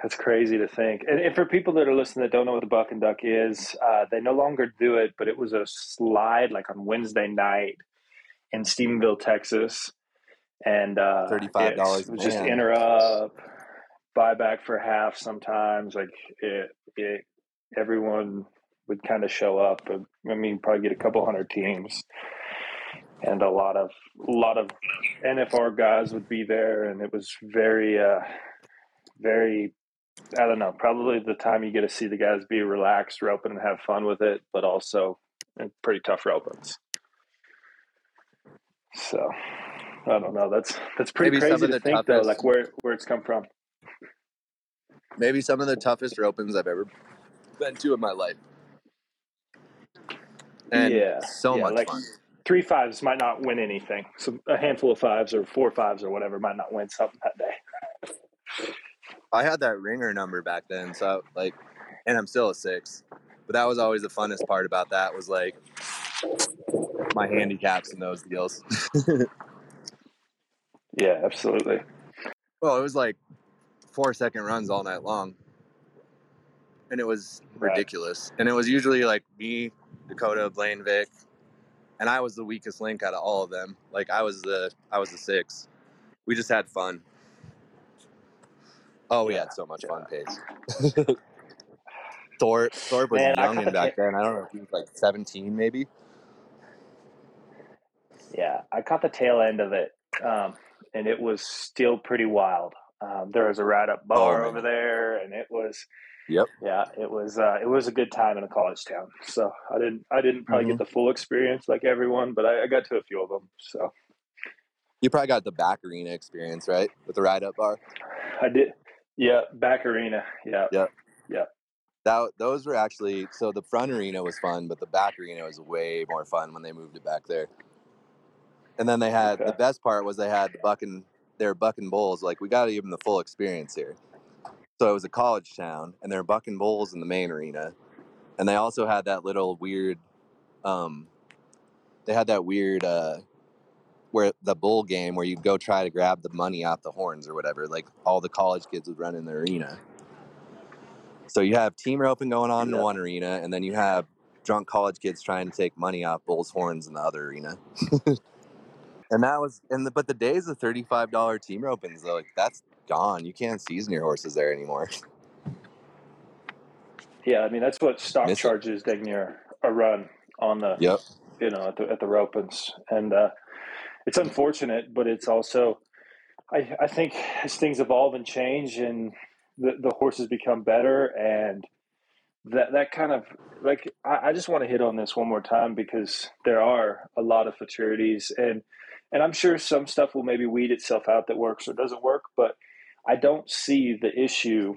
That's crazy to think. And, and, for people that are listening that don't know what the Buck and Duck is, uh, they no longer do it, but it was a slide like on Wednesday night in Stephenville, Texas. And uh, $35 just enter up, buy back for half sometimes. Like it, it everyone would kind of show up. I mean, probably get a couple hundred teams. And a lot of a lot of NFR guys would be there, and it was very, uh, very I don't know, probably the time you get to see the guys be relaxed, roping, and have fun with it, but also pretty tough ropings. So I don't know. That's that's pretty maybe crazy to think toughest, though, like where where it's come from. Maybe some of the toughest ropings I've ever been to in my life. And yeah, so yeah, much like fun. Three fives might not win anything. So a handful of fives or four fives or whatever might not win something that day. I had that ringer number back then, so like, and I'm still a six. But that was always the funnest part about that was like, my handicaps in those deals. yeah, absolutely. Well, it was like four second runs all night long. And it was Right. ridiculous. And it was usually like me, Dakota, Blaine, Vic, and I was the weakest link out of all of them. Like I was the I was the six. We just had fun. Oh, we Yeah, had so much yeah. fun, Pace. Thorpe, Thorpe was Man, I young caught and back then. I don't know if he was like 17 maybe. Yeah, I caught the tail end of it, um, and it was still pretty wild. Um, there was a ride up bar man. over there, and it was Yep. yeah, it was uh, it was a good time in a college town. So I didn't I didn't probably Mhm. get the full experience like everyone, but I, I got to a few of them. So You probably got the back arena experience, right? With the ride up bar. I did. Yeah, back arena. Yeah, Yep. yeah, That those were actually so the front arena was fun, but the back arena was way more fun when they moved it back there. And then they had the best part was they had the bucking they were bucking bulls. Like we got to give them the full experience here. So it was a college town, and they're bucking bulls in the main arena, and they also had that little weird, um, they had that weird uh, where the bull game where you'd go try to grab the money off the horns or whatever. Like all the college kids would run in the arena. So you have team roping going on in one arena, and then you have drunk college kids trying to take money off bulls' horns in the other arena. and that was, and the, but the days of thirty-five dollar team ropings, though, like that's gone. You can't season your horses there anymore. yeah. I mean, that's what stock Miss it. charges dang near a run on the Yep. you know at the at the ropens, and uh, it's unfortunate, but it's also I I think as things evolve and change, and the the horses become better, and that that kind of like I, I just want to hit on this one more time because there are a lot of futurities and and I'm sure some stuff will maybe weed itself out that works or doesn't work, but I don't see the issue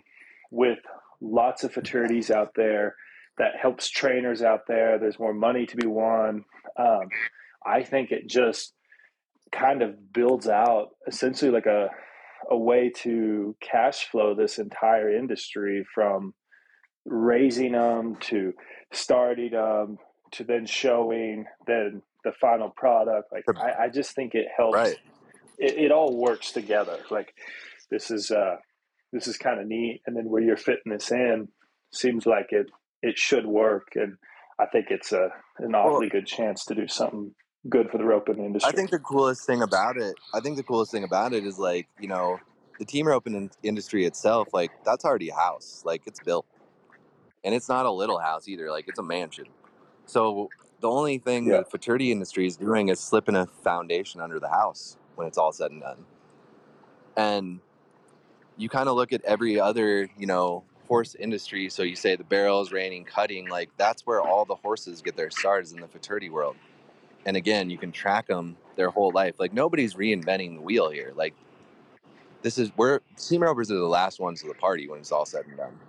with lots of futurities out there that helps trainers out there. There's more money to be won. Um, I think it just kind of builds out essentially like a a way to cash flow this entire industry from raising them to starting them to then showing then the final product like i, I just think it helps Right. it, it all works together like this is uh this is kind of neat and then where you're fitting this in seems like it it should work and i think it's a an awfully good chance to do something good for the roping industry I think the coolest thing about it, I think the coolest thing about it is like, you know, the team roping in- industry itself, like that's already a house. Like it's built. And it's not a little house either. Like it's a mansion. So the only thing Yeah. the futurity industry is doing is slipping a foundation under the house when it's all said and done. And you kind of look at every other, you know, horse industry. So you say the barrels, reining, cutting, like that's where all the horses get their starts in the futurity world. And again, you can track them their whole life. Like nobody's reinventing the wheel here. Like this is we're team ropers are the last ones to the party when it's all said and done.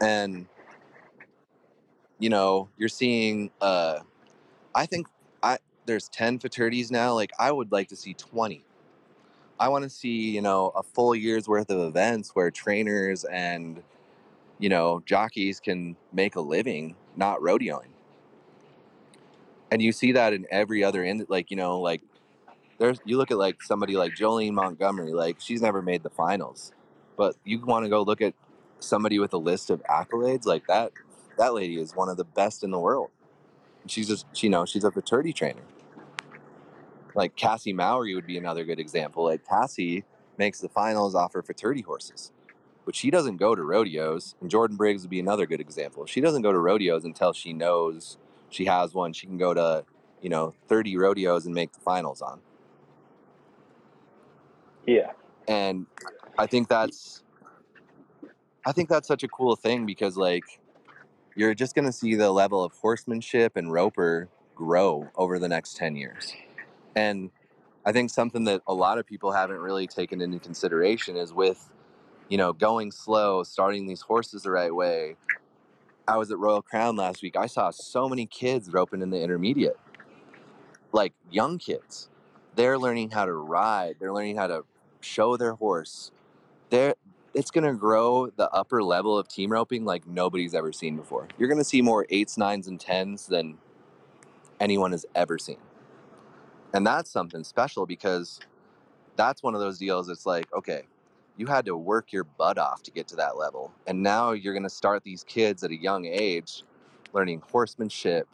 And you know, you're seeing uh I think I there's 10 futurities now. Like I would like to see 20. I want to see, you know, a full year's worth of events where trainers and you know, jockeys can make a living not rodeoing. And you see that in every other end like, you know, like there's you look at like somebody like Jolene Montgomery, like she's never made the finals. But you want to go look at somebody with a list of accolades like that that lady is one of the best in the world. She's just you know, she's a futurity trainer. Like Cassie Mowry would be another good example. Like Cassie makes the finals off her futurity horses. But she doesn't go to rodeos. And Jordan Briggs would be another good example. She doesn't go to rodeos until she knows she has one. She can go to, you know, 30 rodeos and make the finals on. yeah and i think that's i think that's such a cool thing because like you're just going to see the level of horsemanship and roper grow over the next 10 years. And i think something that a lot of people haven't really taken into consideration is with you know going slow starting these horses the right way. I was at royal crown last week. I saw so many kids roping in the intermediate. Like young kids. They're learning how to ride. They're learning how to show their horse. They're it's going to grow the upper level of team roping like nobody's ever seen before you're going to see more eights nines and tens than anyone has ever seen. And that's something special because that's one of those deals it's like, okay, you had to work your butt off to get to that level. And now you're going to start these kids at a young age learning horsemanship,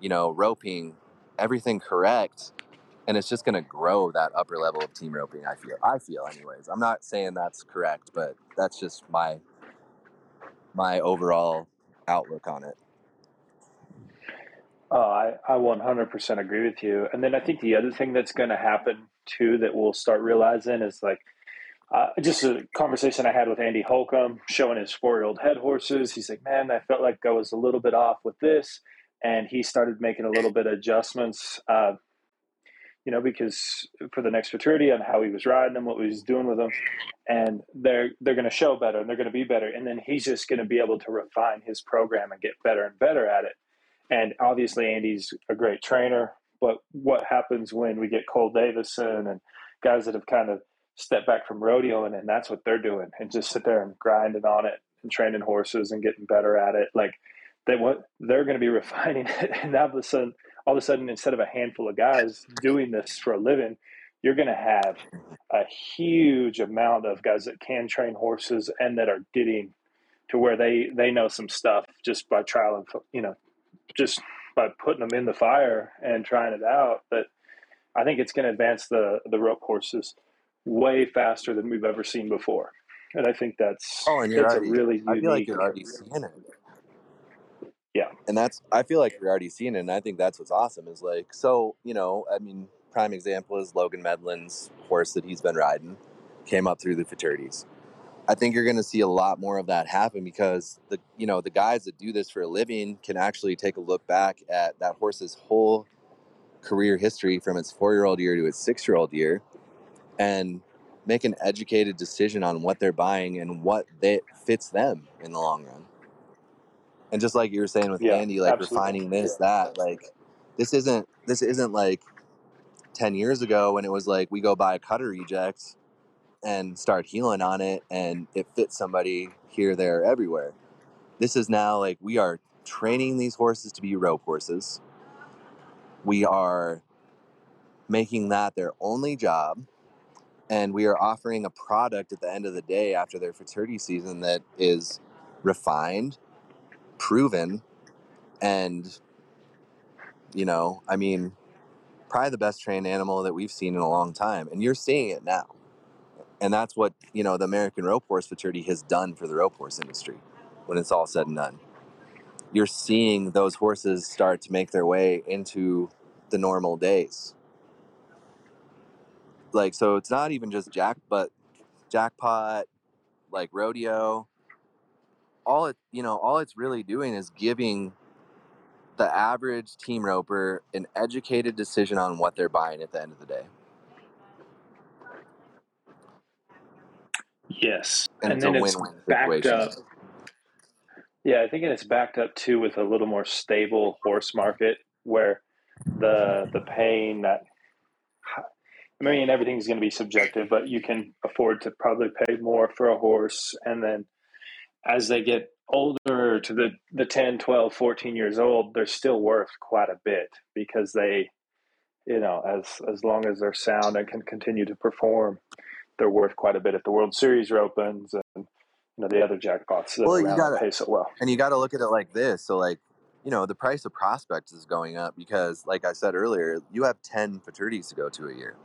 you know, roping, everything correct. And it's just going to grow that upper level of team roping, I feel. I feel anyways. I'm not saying that's correct, but that's just my my overall outlook on it. Oh, I, I 100% agree with you. And then I think the other thing that's going to happen too that we'll start realizing is like uh, just a conversation I had with Andy Holcomb showing his four year old head horses. He's like, man, I felt like I was a little bit off with this. And he started making a little bit of adjustments, uh, you know, because for the next futurity on how he was riding them, what he was doing with them. And they're, they're going to show better and they're going to be better. And then he's just going to be able to refine his program and get better and better at it. And obviously, Andy's a great trainer. But what happens when we get Cole Davison and guys that have kind of stepped back from rodeoing and that's what they're doing and just sit there and grinding on it and training horses and getting better at it? Like they want, they're going to be refining it. And all of a sudden, all of a sudden, instead of a handful of guys doing this for a living, you're going to have a huge amount of guys that can train horses and that are getting to where they they know some stuff just by trial and you know just by putting them in the fire and trying it out. But I think it's going to advance the the rope horses way faster than we've ever seen before. And I think that's oh, and that's already, a really I feel like you're already seeing it. And that's I feel like we're already seeing it, and I think that's what's awesome is like so, you know, I mean, prime example is Logan Medlin's horse that he's been riding, came up through the futurities. I think you're going to see a lot more of that happen because the you know the guys that do this for a living can actually take a look back at that horse's whole career history from its four year old year to its six year old year, and make an educated decision on what they're buying and what that fits them in the long run. And just like you were saying with Yeah, Andy, like absolutely. refining this, that, like this isn't this isn't like ten years ago when it was like we go buy a cutter reject and start heeling on it and it fits somebody here, there, everywhere. This is now like we are training these horses to be rope horses. We are making that their only job. And we are offering a product at the end of the day after their futurity season that is refined, proven, and, you know, I mean, probably the best trained animal that we've seen in a long time. And you're seeing it now and that's what you know the American rope horse futurity has done for the rope horse industry. When it's all said and done, you're seeing those horses start to make their way into the normal days. Like so, it's not even just jack, but jackpot, like rodeo. All it you know, all it's really doing is giving the average team roper an educated decision on what they're buying at the end of the day, Yes. and And it's a then it's backed situation. up. Yeah, I think it's backed up too with a little more stable horse market where the the pain that I mean everything's going to be subjective, but you can afford to probably pay more for a horse and then as they get older to the the 10, 12, 14 years old, they're still worth quite a bit because they you know, as as long as they're sound and can continue to perform, they're worth quite a bit at the World Series Opens and you know the other jackpots that Well, you gotta, pay so well. And you got to look at it like this. So, like, you know, the price of prospects is going up because, like I said earlier, you have 10 futurities to go to a year.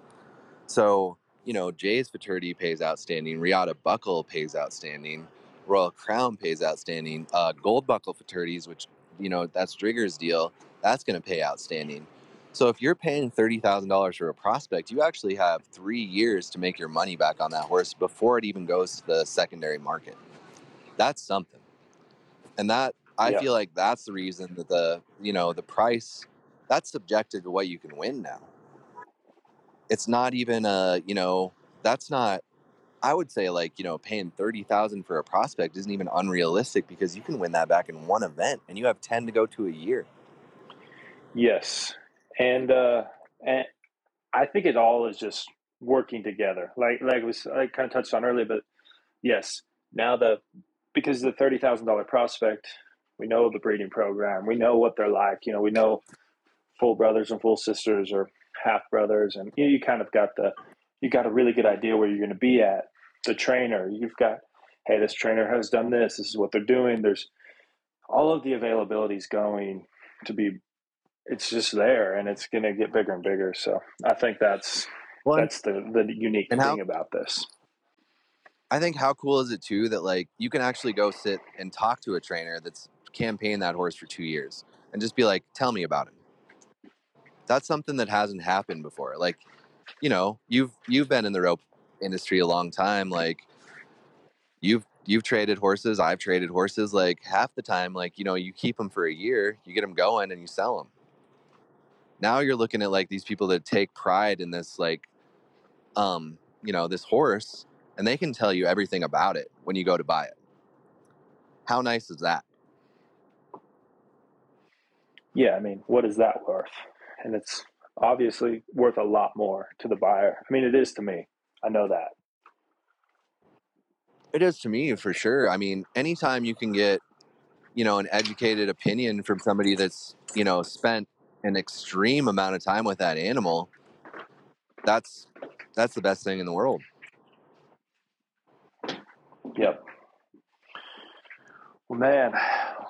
So, you know, Jay's futurity pays outstanding, Riata Buckle pays outstanding, Royal Crown pays outstanding, uh, Gold Buckle futurities, which, you know, that's Drigger's deal, that's going to pay outstanding. So, if you're paying $30,000 for a prospect, you actually have three years to make your money back on that horse before it even goes to the secondary market. That's something and that I Yeah. feel like that's the reason that the you know the price that's subjective to what you can win now. It's not even a you know that's not. I would say like you know paying thirty thousand for a prospect isn't even unrealistic because you can win that back in one event and you have ten to go to a year. Yes, and uh, and I think it all is just working together. Like like was I kind of touched on earlier, but yes, now the because the thirty thousand dollar prospect, we know the breeding program, we know what they're like. You know, we know full brothers and full sisters or half brothers, and you, know, you kind of got the you got a really good idea where you're going to be at. The trainer, you've got, hey, this trainer has done this. This is what they're doing. There's all of the availabilities going to be. It's just there, and it's going to get bigger and bigger. So I think that's well, that's the the unique thing how, about this. I think how cool is it too that like you can actually go sit and talk to a trainer that's campaigned that horse for two years and just be like, tell me about him. That's something that hasn't happened before. Like, you know, you've you've been in the rope industry a long time. Like, you've you've traded horses. I've traded horses. Like half the time, like you know, you keep them for a year, you get them going, and you sell them. Now you're looking at like these people that take pride in this, like, um, you know, this horse, and they can tell you everything about it when you go to buy it. How nice is that? yeah, I mean, what is that worth? And it's obviously worth a lot more to the buyer. I mean, it is to me. I know that. It is to me for sure. I mean, anytime you can get, you know, an educated opinion from somebody that's, you know, spent an extreme amount of time with that animal, that's that's the best thing in the world. Yep. Well, man,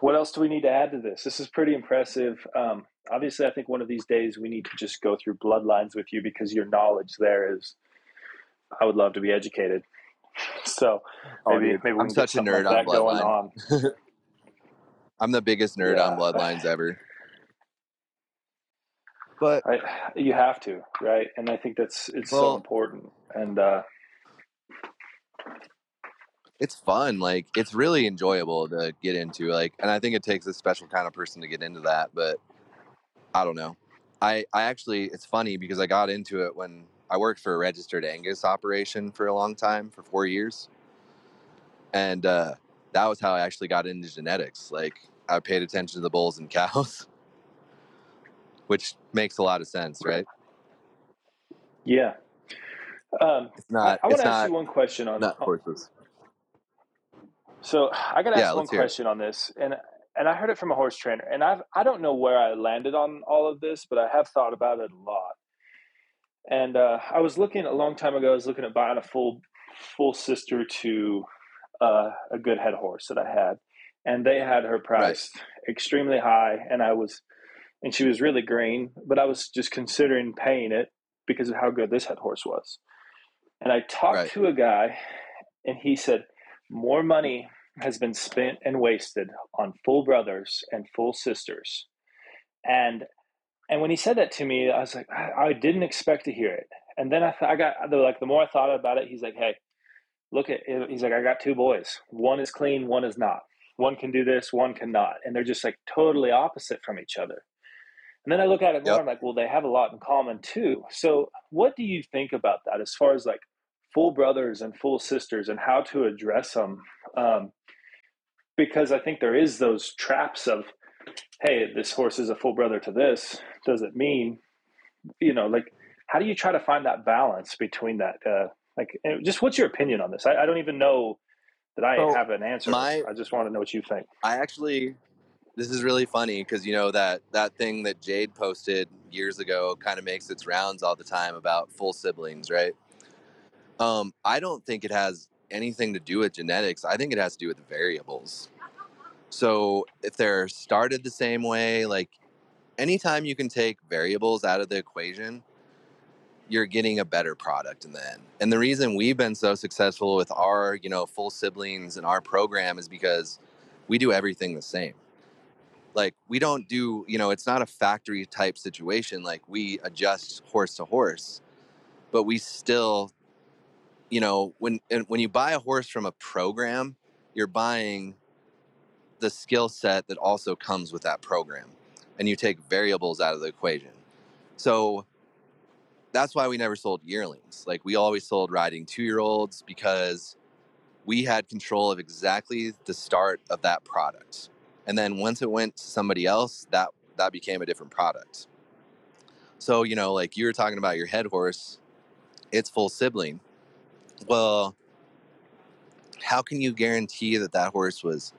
what else do we need to add to this? This is pretty impressive. Um, obviously, I think one of these days we need to just go through bloodlines with you because your knowledge there is. I would love to be educated. So oh, maybe, maybe I'm such a nerd like on bloodline. On. I'm the biggest nerd yeah. on bloodlines ever. But I, you have to, right? And I think that's it's well, so important. And uh, it's fun. Like it's really enjoyable to get into. Like, and I think it takes a special kind of person to get into that. But I don't know. I I actually it's funny because I got into it when I worked for a registered Angus operation for a long time for four years, and uh, that was how I actually got into genetics. Like I paid attention to the bulls and cows, which makes a lot of sense, right? Yeah. Um, it's not. I, I want to ask you one question on not horses. So I got to ask yeah, one question on this, and and I heard it from a horse trainer, and I I don't know where I landed on all of this, but I have thought about it a lot. And uh, I was looking a long time ago. I was looking at buying a full full sister to uh, a good head horse that I had, and they had her priced right. extremely high, and I was, and she was really green, but I was just considering paying it because of how good this head horse was. And I talked right. to a guy, and he said more money has been spent and wasted on full brothers and full sisters. And and when he said that to me, I was like, I, I didn't expect to hear it. And then I, th- I got like the more I thought about it, he's like, hey, look at it. He's like, I got two boys. One is clean, one is not. One can do this, one cannot, and they're just like totally opposite from each other. And then I look at it more, yep. I'm like, well, they have a lot in common too. So, what do you think about that as far as like full brothers and full sisters and how to address them um, because i think there is those traps of hey this horse is a full brother to this does it mean? You know like how do you try to find that balance between that uh, like just what's your opinion on this? I, I don't even know that i have an answer. my, i just want to know what you think. I actually this is really funny because you know that that thing that jade posted years ago kind of makes its rounds all the time about full siblings right? Um, I don't think it has anything to do with genetics. I think it has to do with variables. So if they're started the same way, like anytime you can take variables out of the equation, you're getting a better product in the end. And the reason we've been so successful with our, you know, full siblings and our program is because we do everything the same. Like we don't do, you know, it's not a factory type situation. Like we adjust horse to horse, but we still you know when when you buy a horse from a program you're buying the skill set that also comes with that program and you take variables out of the equation. So that's why we never sold yearlings. Like we always sold riding two year olds because we had control of exactly the start of that product. And then once it went to somebody else that that became a different product. So you know like you were talking about your head horse it's full sibling. Well, how can you guarantee that that horse was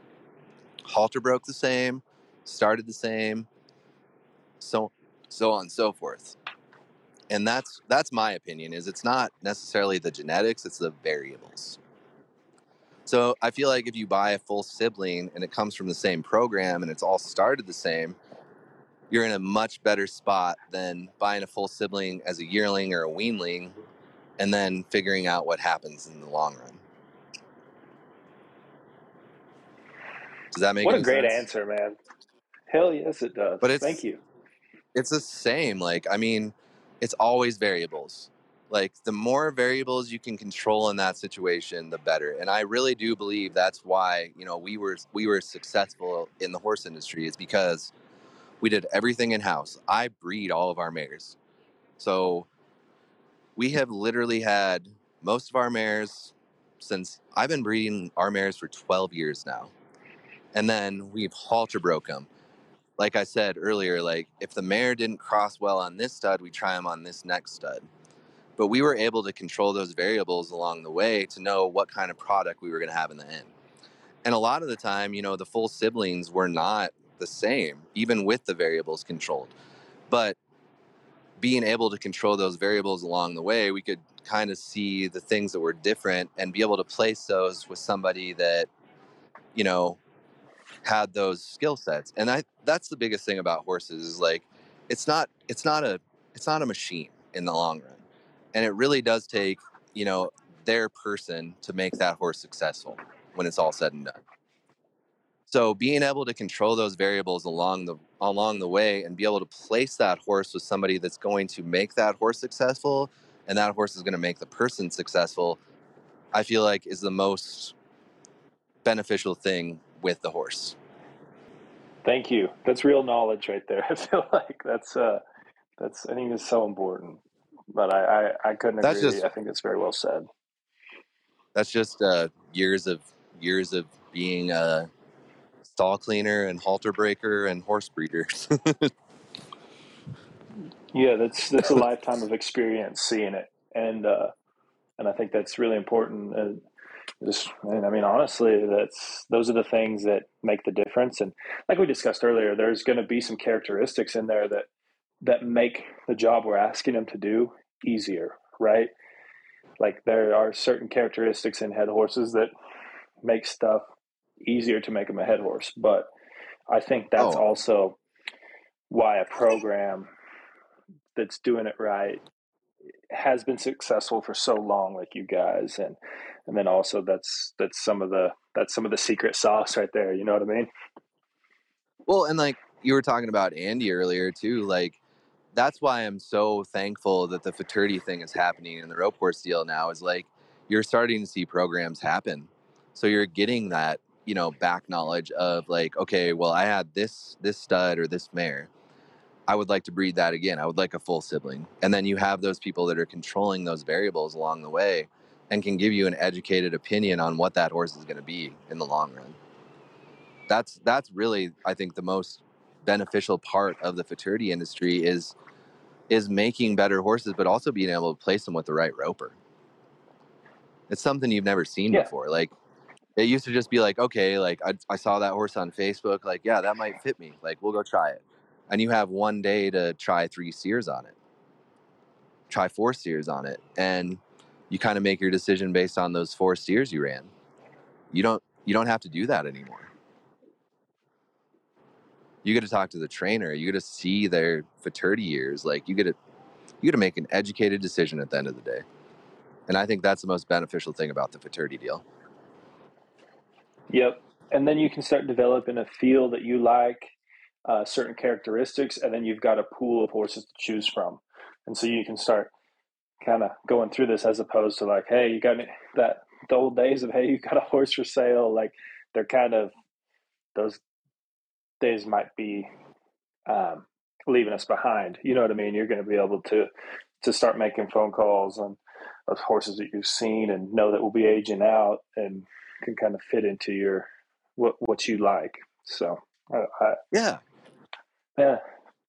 halter broke the same, started the same, so so on and so forth. And that's that's my opinion is it's not necessarily the genetics, it's the variables. So I feel like if you buy a full sibling and it comes from the same program and it's all started the same, you're in a much better spot than buying a full sibling as a yearling or a weanling and then figuring out what happens in the long run. Does that make sense? what a great sense? answer, man. Hell yes, it does. But it's- Thank you. It's the same. Like, I mean, it's always variables. Like, the more variables you can control in that situation, the better. And I really do believe that's why, you know, we were we were successful in the horse industry is because we did everything in house. I breed all of our mares. So we have literally had most of our mares since I've been breeding our mares for 12 years now. And then we've halter broke them. Like I said earlier, like if the mare didn't cross well on this stud, we try them on this next stud. But we were able to control those variables along the way to know what kind of product we were going to have in the end. And a lot of the time, you know, the full siblings were not the same, even with the variables controlled. But being able to control those variables along the way, we could kind of see the things that were different and be able to place those with somebody that, you know, had those skill sets. And I that's the biggest thing about horses is like it's not it's not a it's not a machine in the long run. And it really does take, you know, their person to make that horse successful when it's all said and done. So being able to control those variables along the along the way and be able to place that horse with somebody that's going to make that horse successful and that horse is going to make the person successful, I feel like is the most beneficial thing with the horse. Thank you. That's real knowledge right there. I feel like that's uh that's I think it's so important. But I I, I couldn't That's agree. just- I think it's very well said. That's just uh, years of years of being a stall cleaner and halter breaker and horse breeder. Yeah, that's that's a lifetime of experience seeing it, and uh, and I think that's really important. And just, I mean, honestly, that's those are the things that make the difference. And like we discussed earlier, there's going to be some characteristics in there that that make the job we're asking them to do easier, right? Like there are certain characteristics in head horses that make stuff easier to make them a head horse, but I think that's Oh. also why a program that's doing it right has been successful for so long like you guys and and then also that's that's some of the that's some of the secret sauce right there you know what i mean Well, and like you were talking about Andy earlier too, like that's why I'm so thankful that the futurity thing is happening and the rope horse deal now is like you're starting to see programs happen. So you're getting that, you know, back knowledge of like, okay, well, I had this this stud or this mare. I would like to breed that again. I would like a full sibling. And then you have those people that are controlling those variables along the way and can give you an educated opinion on what that horse is going to be in the long run that's that's really I think the most beneficial part of the futurity industry is is making better horses, but also being able to place them with the right roper. It's something you've never seen Yeah. before. Like it used to just be like, okay, like I, I saw that horse on Facebook, like yeah, that might fit me. Like we'll go try it, and you have one day to try three steers on it, try four steers on it, and you kind of make your decision based on those four steers you ran. You don't you don't have to do that anymore. You get to talk to the trainer you get to see their futurity years like you get to you get to make an educated decision at the end of the day. And i think that's the most beneficial thing about the futurity deal. Yep. And then you can start developing a feel that you like uh, certain characteristics and then you've got a pool of horses to choose from. And so you can start kind of going through this as opposed to like hey you got any, that the old days of hey you got a horse for sale like they're kind of those days might be um, leaving us behind. You know what i mean? You're going to be able to to start making phone calls on of horses that you've seen and know that will be aging out and can kind of fit into your what what you like. So I, I, yeah. Yeah.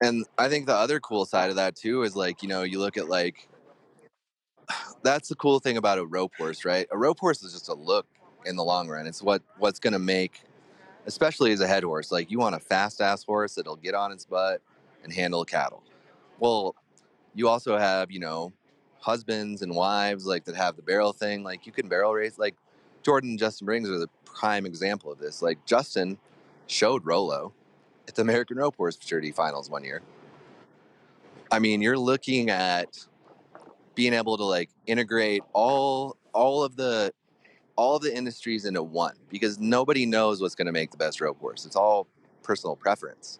And i think the other cool side of that too is like you know you look at like that's the cool thing about a rope horse right a rope horse is just a look in the long run it's what what's going to make especially as a head horse like you want a fast ass horse that'll get on its butt and handle cattle Well, you also have, you know, husbands and wives like that have the barrel thing. Like you can barrel race. Like Jordan and Justin Briggs are the prime example of this. Like Justin showed Rolo at the American Rope Horse Futurity Finals one year. I mean, you're looking at being able to like integrate all all of the all of the industries into one because nobody knows what's going to make the best rope horse. It's all personal preference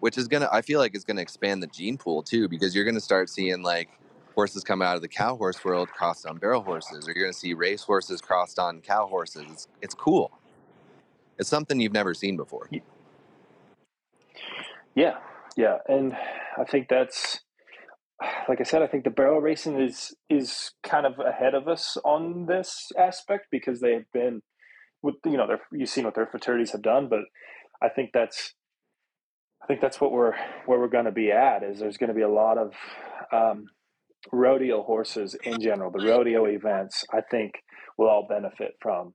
which is gonna I feel like it's gonna expand the gene pool too because you're gonna start seeing like horses come out of the cow horse world crossed on barrel horses, or you're gonna see race horses crossed on cow horses. It's, it's cool. It's something you've never seen before. Yeah, yeah, and I think that's like I said. I think the barrel racing is is kind of ahead of us on this aspect because they have been with you know you've seen what their futurities have done, but I think that's I think that's what we're where we're going to be at. Is there's going to be a lot of um, rodeo horses in general. The rodeo events, I think, will all benefit from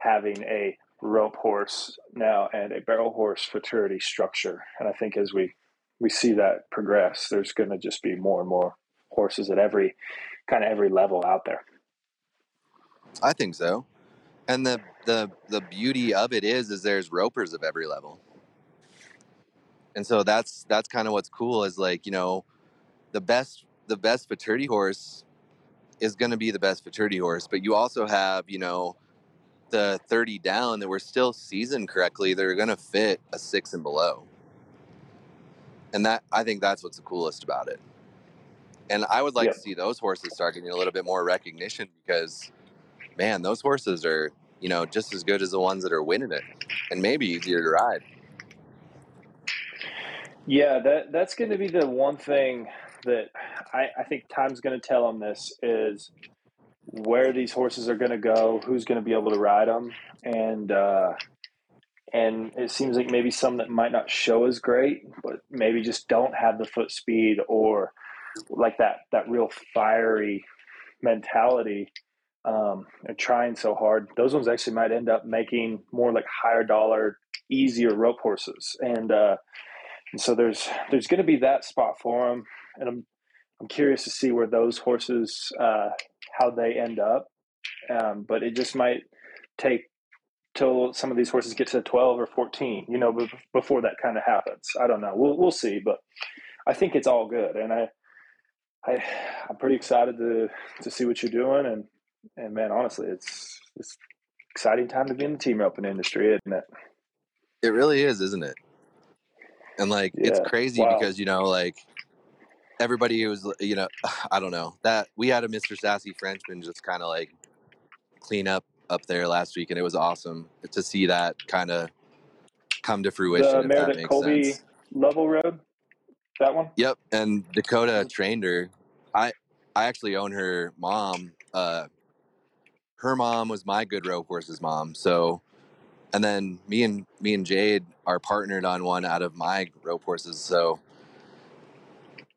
having a rope horse now and a barrel horse futurity structure. And I think as we we see that progress, there's going to just be more and more horses at every kind of every level out there. I think so. And the the the beauty of it is is there's ropers of every level and so that's that's kind of what's cool is like you know the best the best futurity horse is going to be the best futurity horse but you also have you know the 30 down that were still seasoned correctly they're going to fit a six and below and that i think that's what's the coolest about it and i would like yeah. to see those horses start getting a little bit more recognition because man those horses are you know just as good as the ones that are winning it and maybe easier to ride yeah, that that's going to be the one thing that I, I think time's going to tell on this is where these horses are going to go, who's going to be able to ride them, and uh, and it seems like maybe some that might not show as great, but maybe just don't have the foot speed or like that that real fiery mentality um, and trying so hard. Those ones actually might end up making more like higher dollar, easier rope horses, and uh, and so there's there's going to be that spot for them, and I'm I'm curious to see where those horses uh, how they end up. Um, but it just might take till some of these horses get to 12 or 14, you know, before that kind of happens. I don't know. We'll we'll see, but I think it's all good, and I I I'm pretty excited to to see what you're doing, and and man, honestly, it's it's exciting time to be in the team roping industry, isn't it? It really is, isn't it? and like yeah. it's crazy wow. because you know like everybody was you know i don't know that we had a mr sassy frenchman just kind of like clean up up there last week and it was awesome to see that kind of come to fruition the Meredith Colby sense. level road that one yep and dakota trained her i i actually own her mom uh her mom was my good rope horse's mom so and then me and me and Jade are partnered on one out of my rope horses. So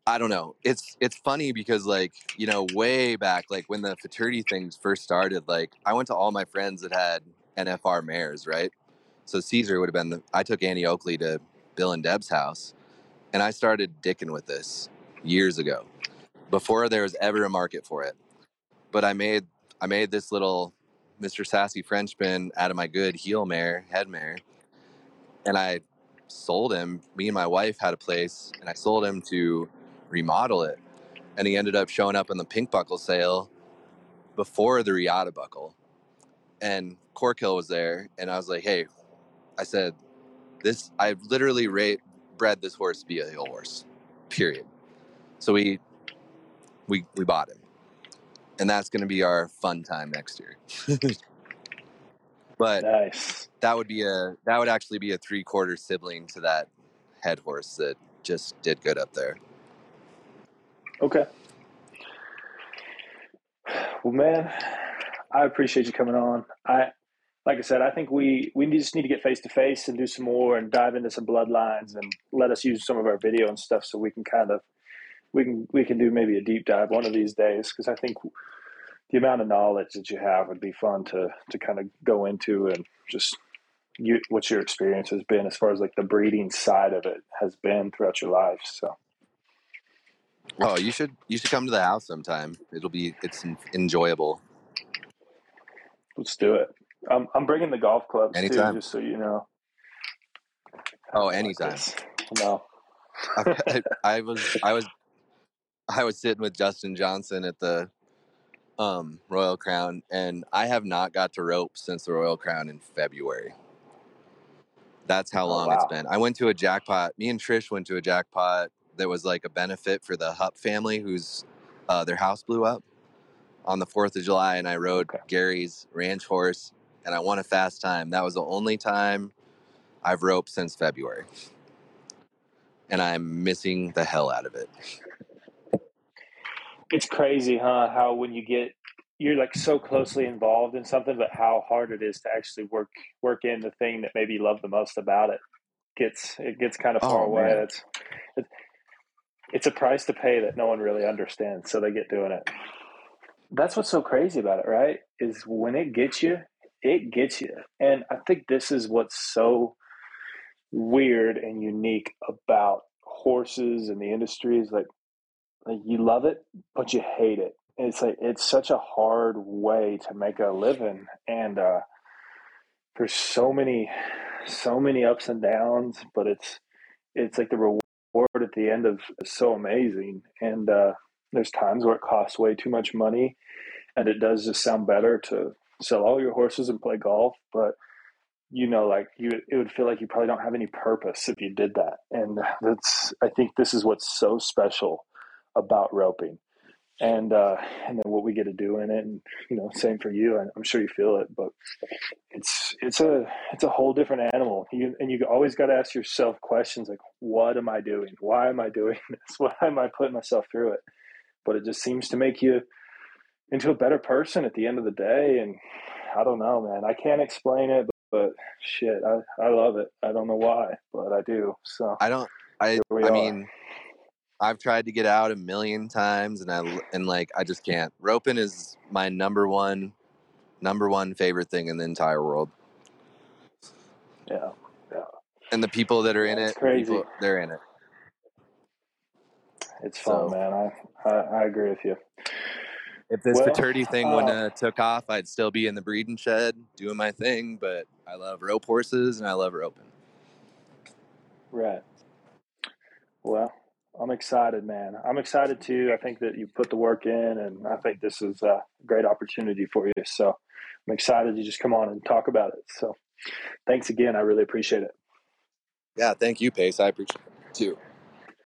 I don't know. It's it's funny because like you know way back like when the futurity things first started, like I went to all my friends that had NFR mares, right? So Caesar would have been the. I took Annie Oakley to Bill and Deb's house, and I started dicking with this years ago, before there was ever a market for it. But I made I made this little Mr. Sassy Frenchman out of my good heel mare, head mare. And I sold him. Me and my wife had a place, and I sold him to remodel it. And he ended up showing up in the pink buckle sale before the Riata buckle. And Corkhill was there, and I was like, hey, I said, this, I literally rate, bred this horse to be a heel horse, period. So we, we, we bought him and that's going to be our fun time next year. but nice. that would be a that would actually be a three quarter sibling to that head horse that just did good up there. Okay. Well, man, I appreciate you coming on. I, like I said, I think we we just need to get face to face and do some more and dive into some bloodlines and let us use some of our video and stuff so we can kind of we can we can do maybe a deep dive one of these days because I think the amount of knowledge that you have would be fun to to kind of go into and just you what your experience has been as far as like the breeding side of it has been throughout your life. So Oh, you should you should come to the house sometime. It'll be it's enjoyable. Let's do it. I'm I'm bringing the golf clubs Anytime. too, just so you know. Oh, anytime. no. I, I was I was I was sitting with Justin Johnson at the um, Royal Crown, and I have not got to rope since the Royal Crown in February. That's how Oh, long wow. it's been. I went to a jackpot. Me and Trish went to a jackpot that was like a benefit for the Hupp family, whose uh, their house blew up on the Fourth of July, and I rode Okay. Gary's ranch horse, and I won a fast time. That was the only time I've roped since February, and I'm missing the hell out of it. It's crazy, huh? How when you get you're like so closely involved in something, but how hard it is to actually work work in the thing that maybe you love the most about it. Gets it gets kind of far Oh, away. It's it's it's a price to pay that no one really understands, so they get doing it. That's what's so crazy about it, right? Is when it gets you, it gets you. And I think this is what's so weird and unique about horses and the industry is like like you love it, but you hate it. It's like it's such a hard way to make a living, and uh, there's so many, so many ups and downs. But it's it's like the reward at the end of is so amazing, and uh, there's times where it costs way too much money, and it does just sound better to sell all your horses and play golf, but you know like you it would feel like you probably don't have any purpose if you did that. And that's i think this is what's so special about roping and uh and then what we get to do in it and you know same for you i'm sure you feel it but it's it's a it's a whole different animal you, and you always got to ask yourself questions like what am i doing why am i doing this why am i putting myself through it but it just seems to make you into a better person at the end of the day and i don't know man i can't explain it but, but shit I, I love it i don't know why but i do so I don't. I. I are. mean, I've tried to get out a million times, and I and like I just can't. Roping is my number one, number one favorite thing in the entire world. yeah yeah. And the people that are in it, crazy. people, they're in it. it's fun So- man I, I i agree with you If this Well, futurity thing wouldn't uh, have took off, I'd still be in the breeding shed doing my thing. But I love rope horses and I love roping. Right. Well, I'm excited, man. I'm excited too. I think that you put the work in, and I think this is a great opportunity for you. So I'm excited to just come on and talk about it. So thanks again. I really appreciate it. Yeah, thank you, Pace. I appreciate it too.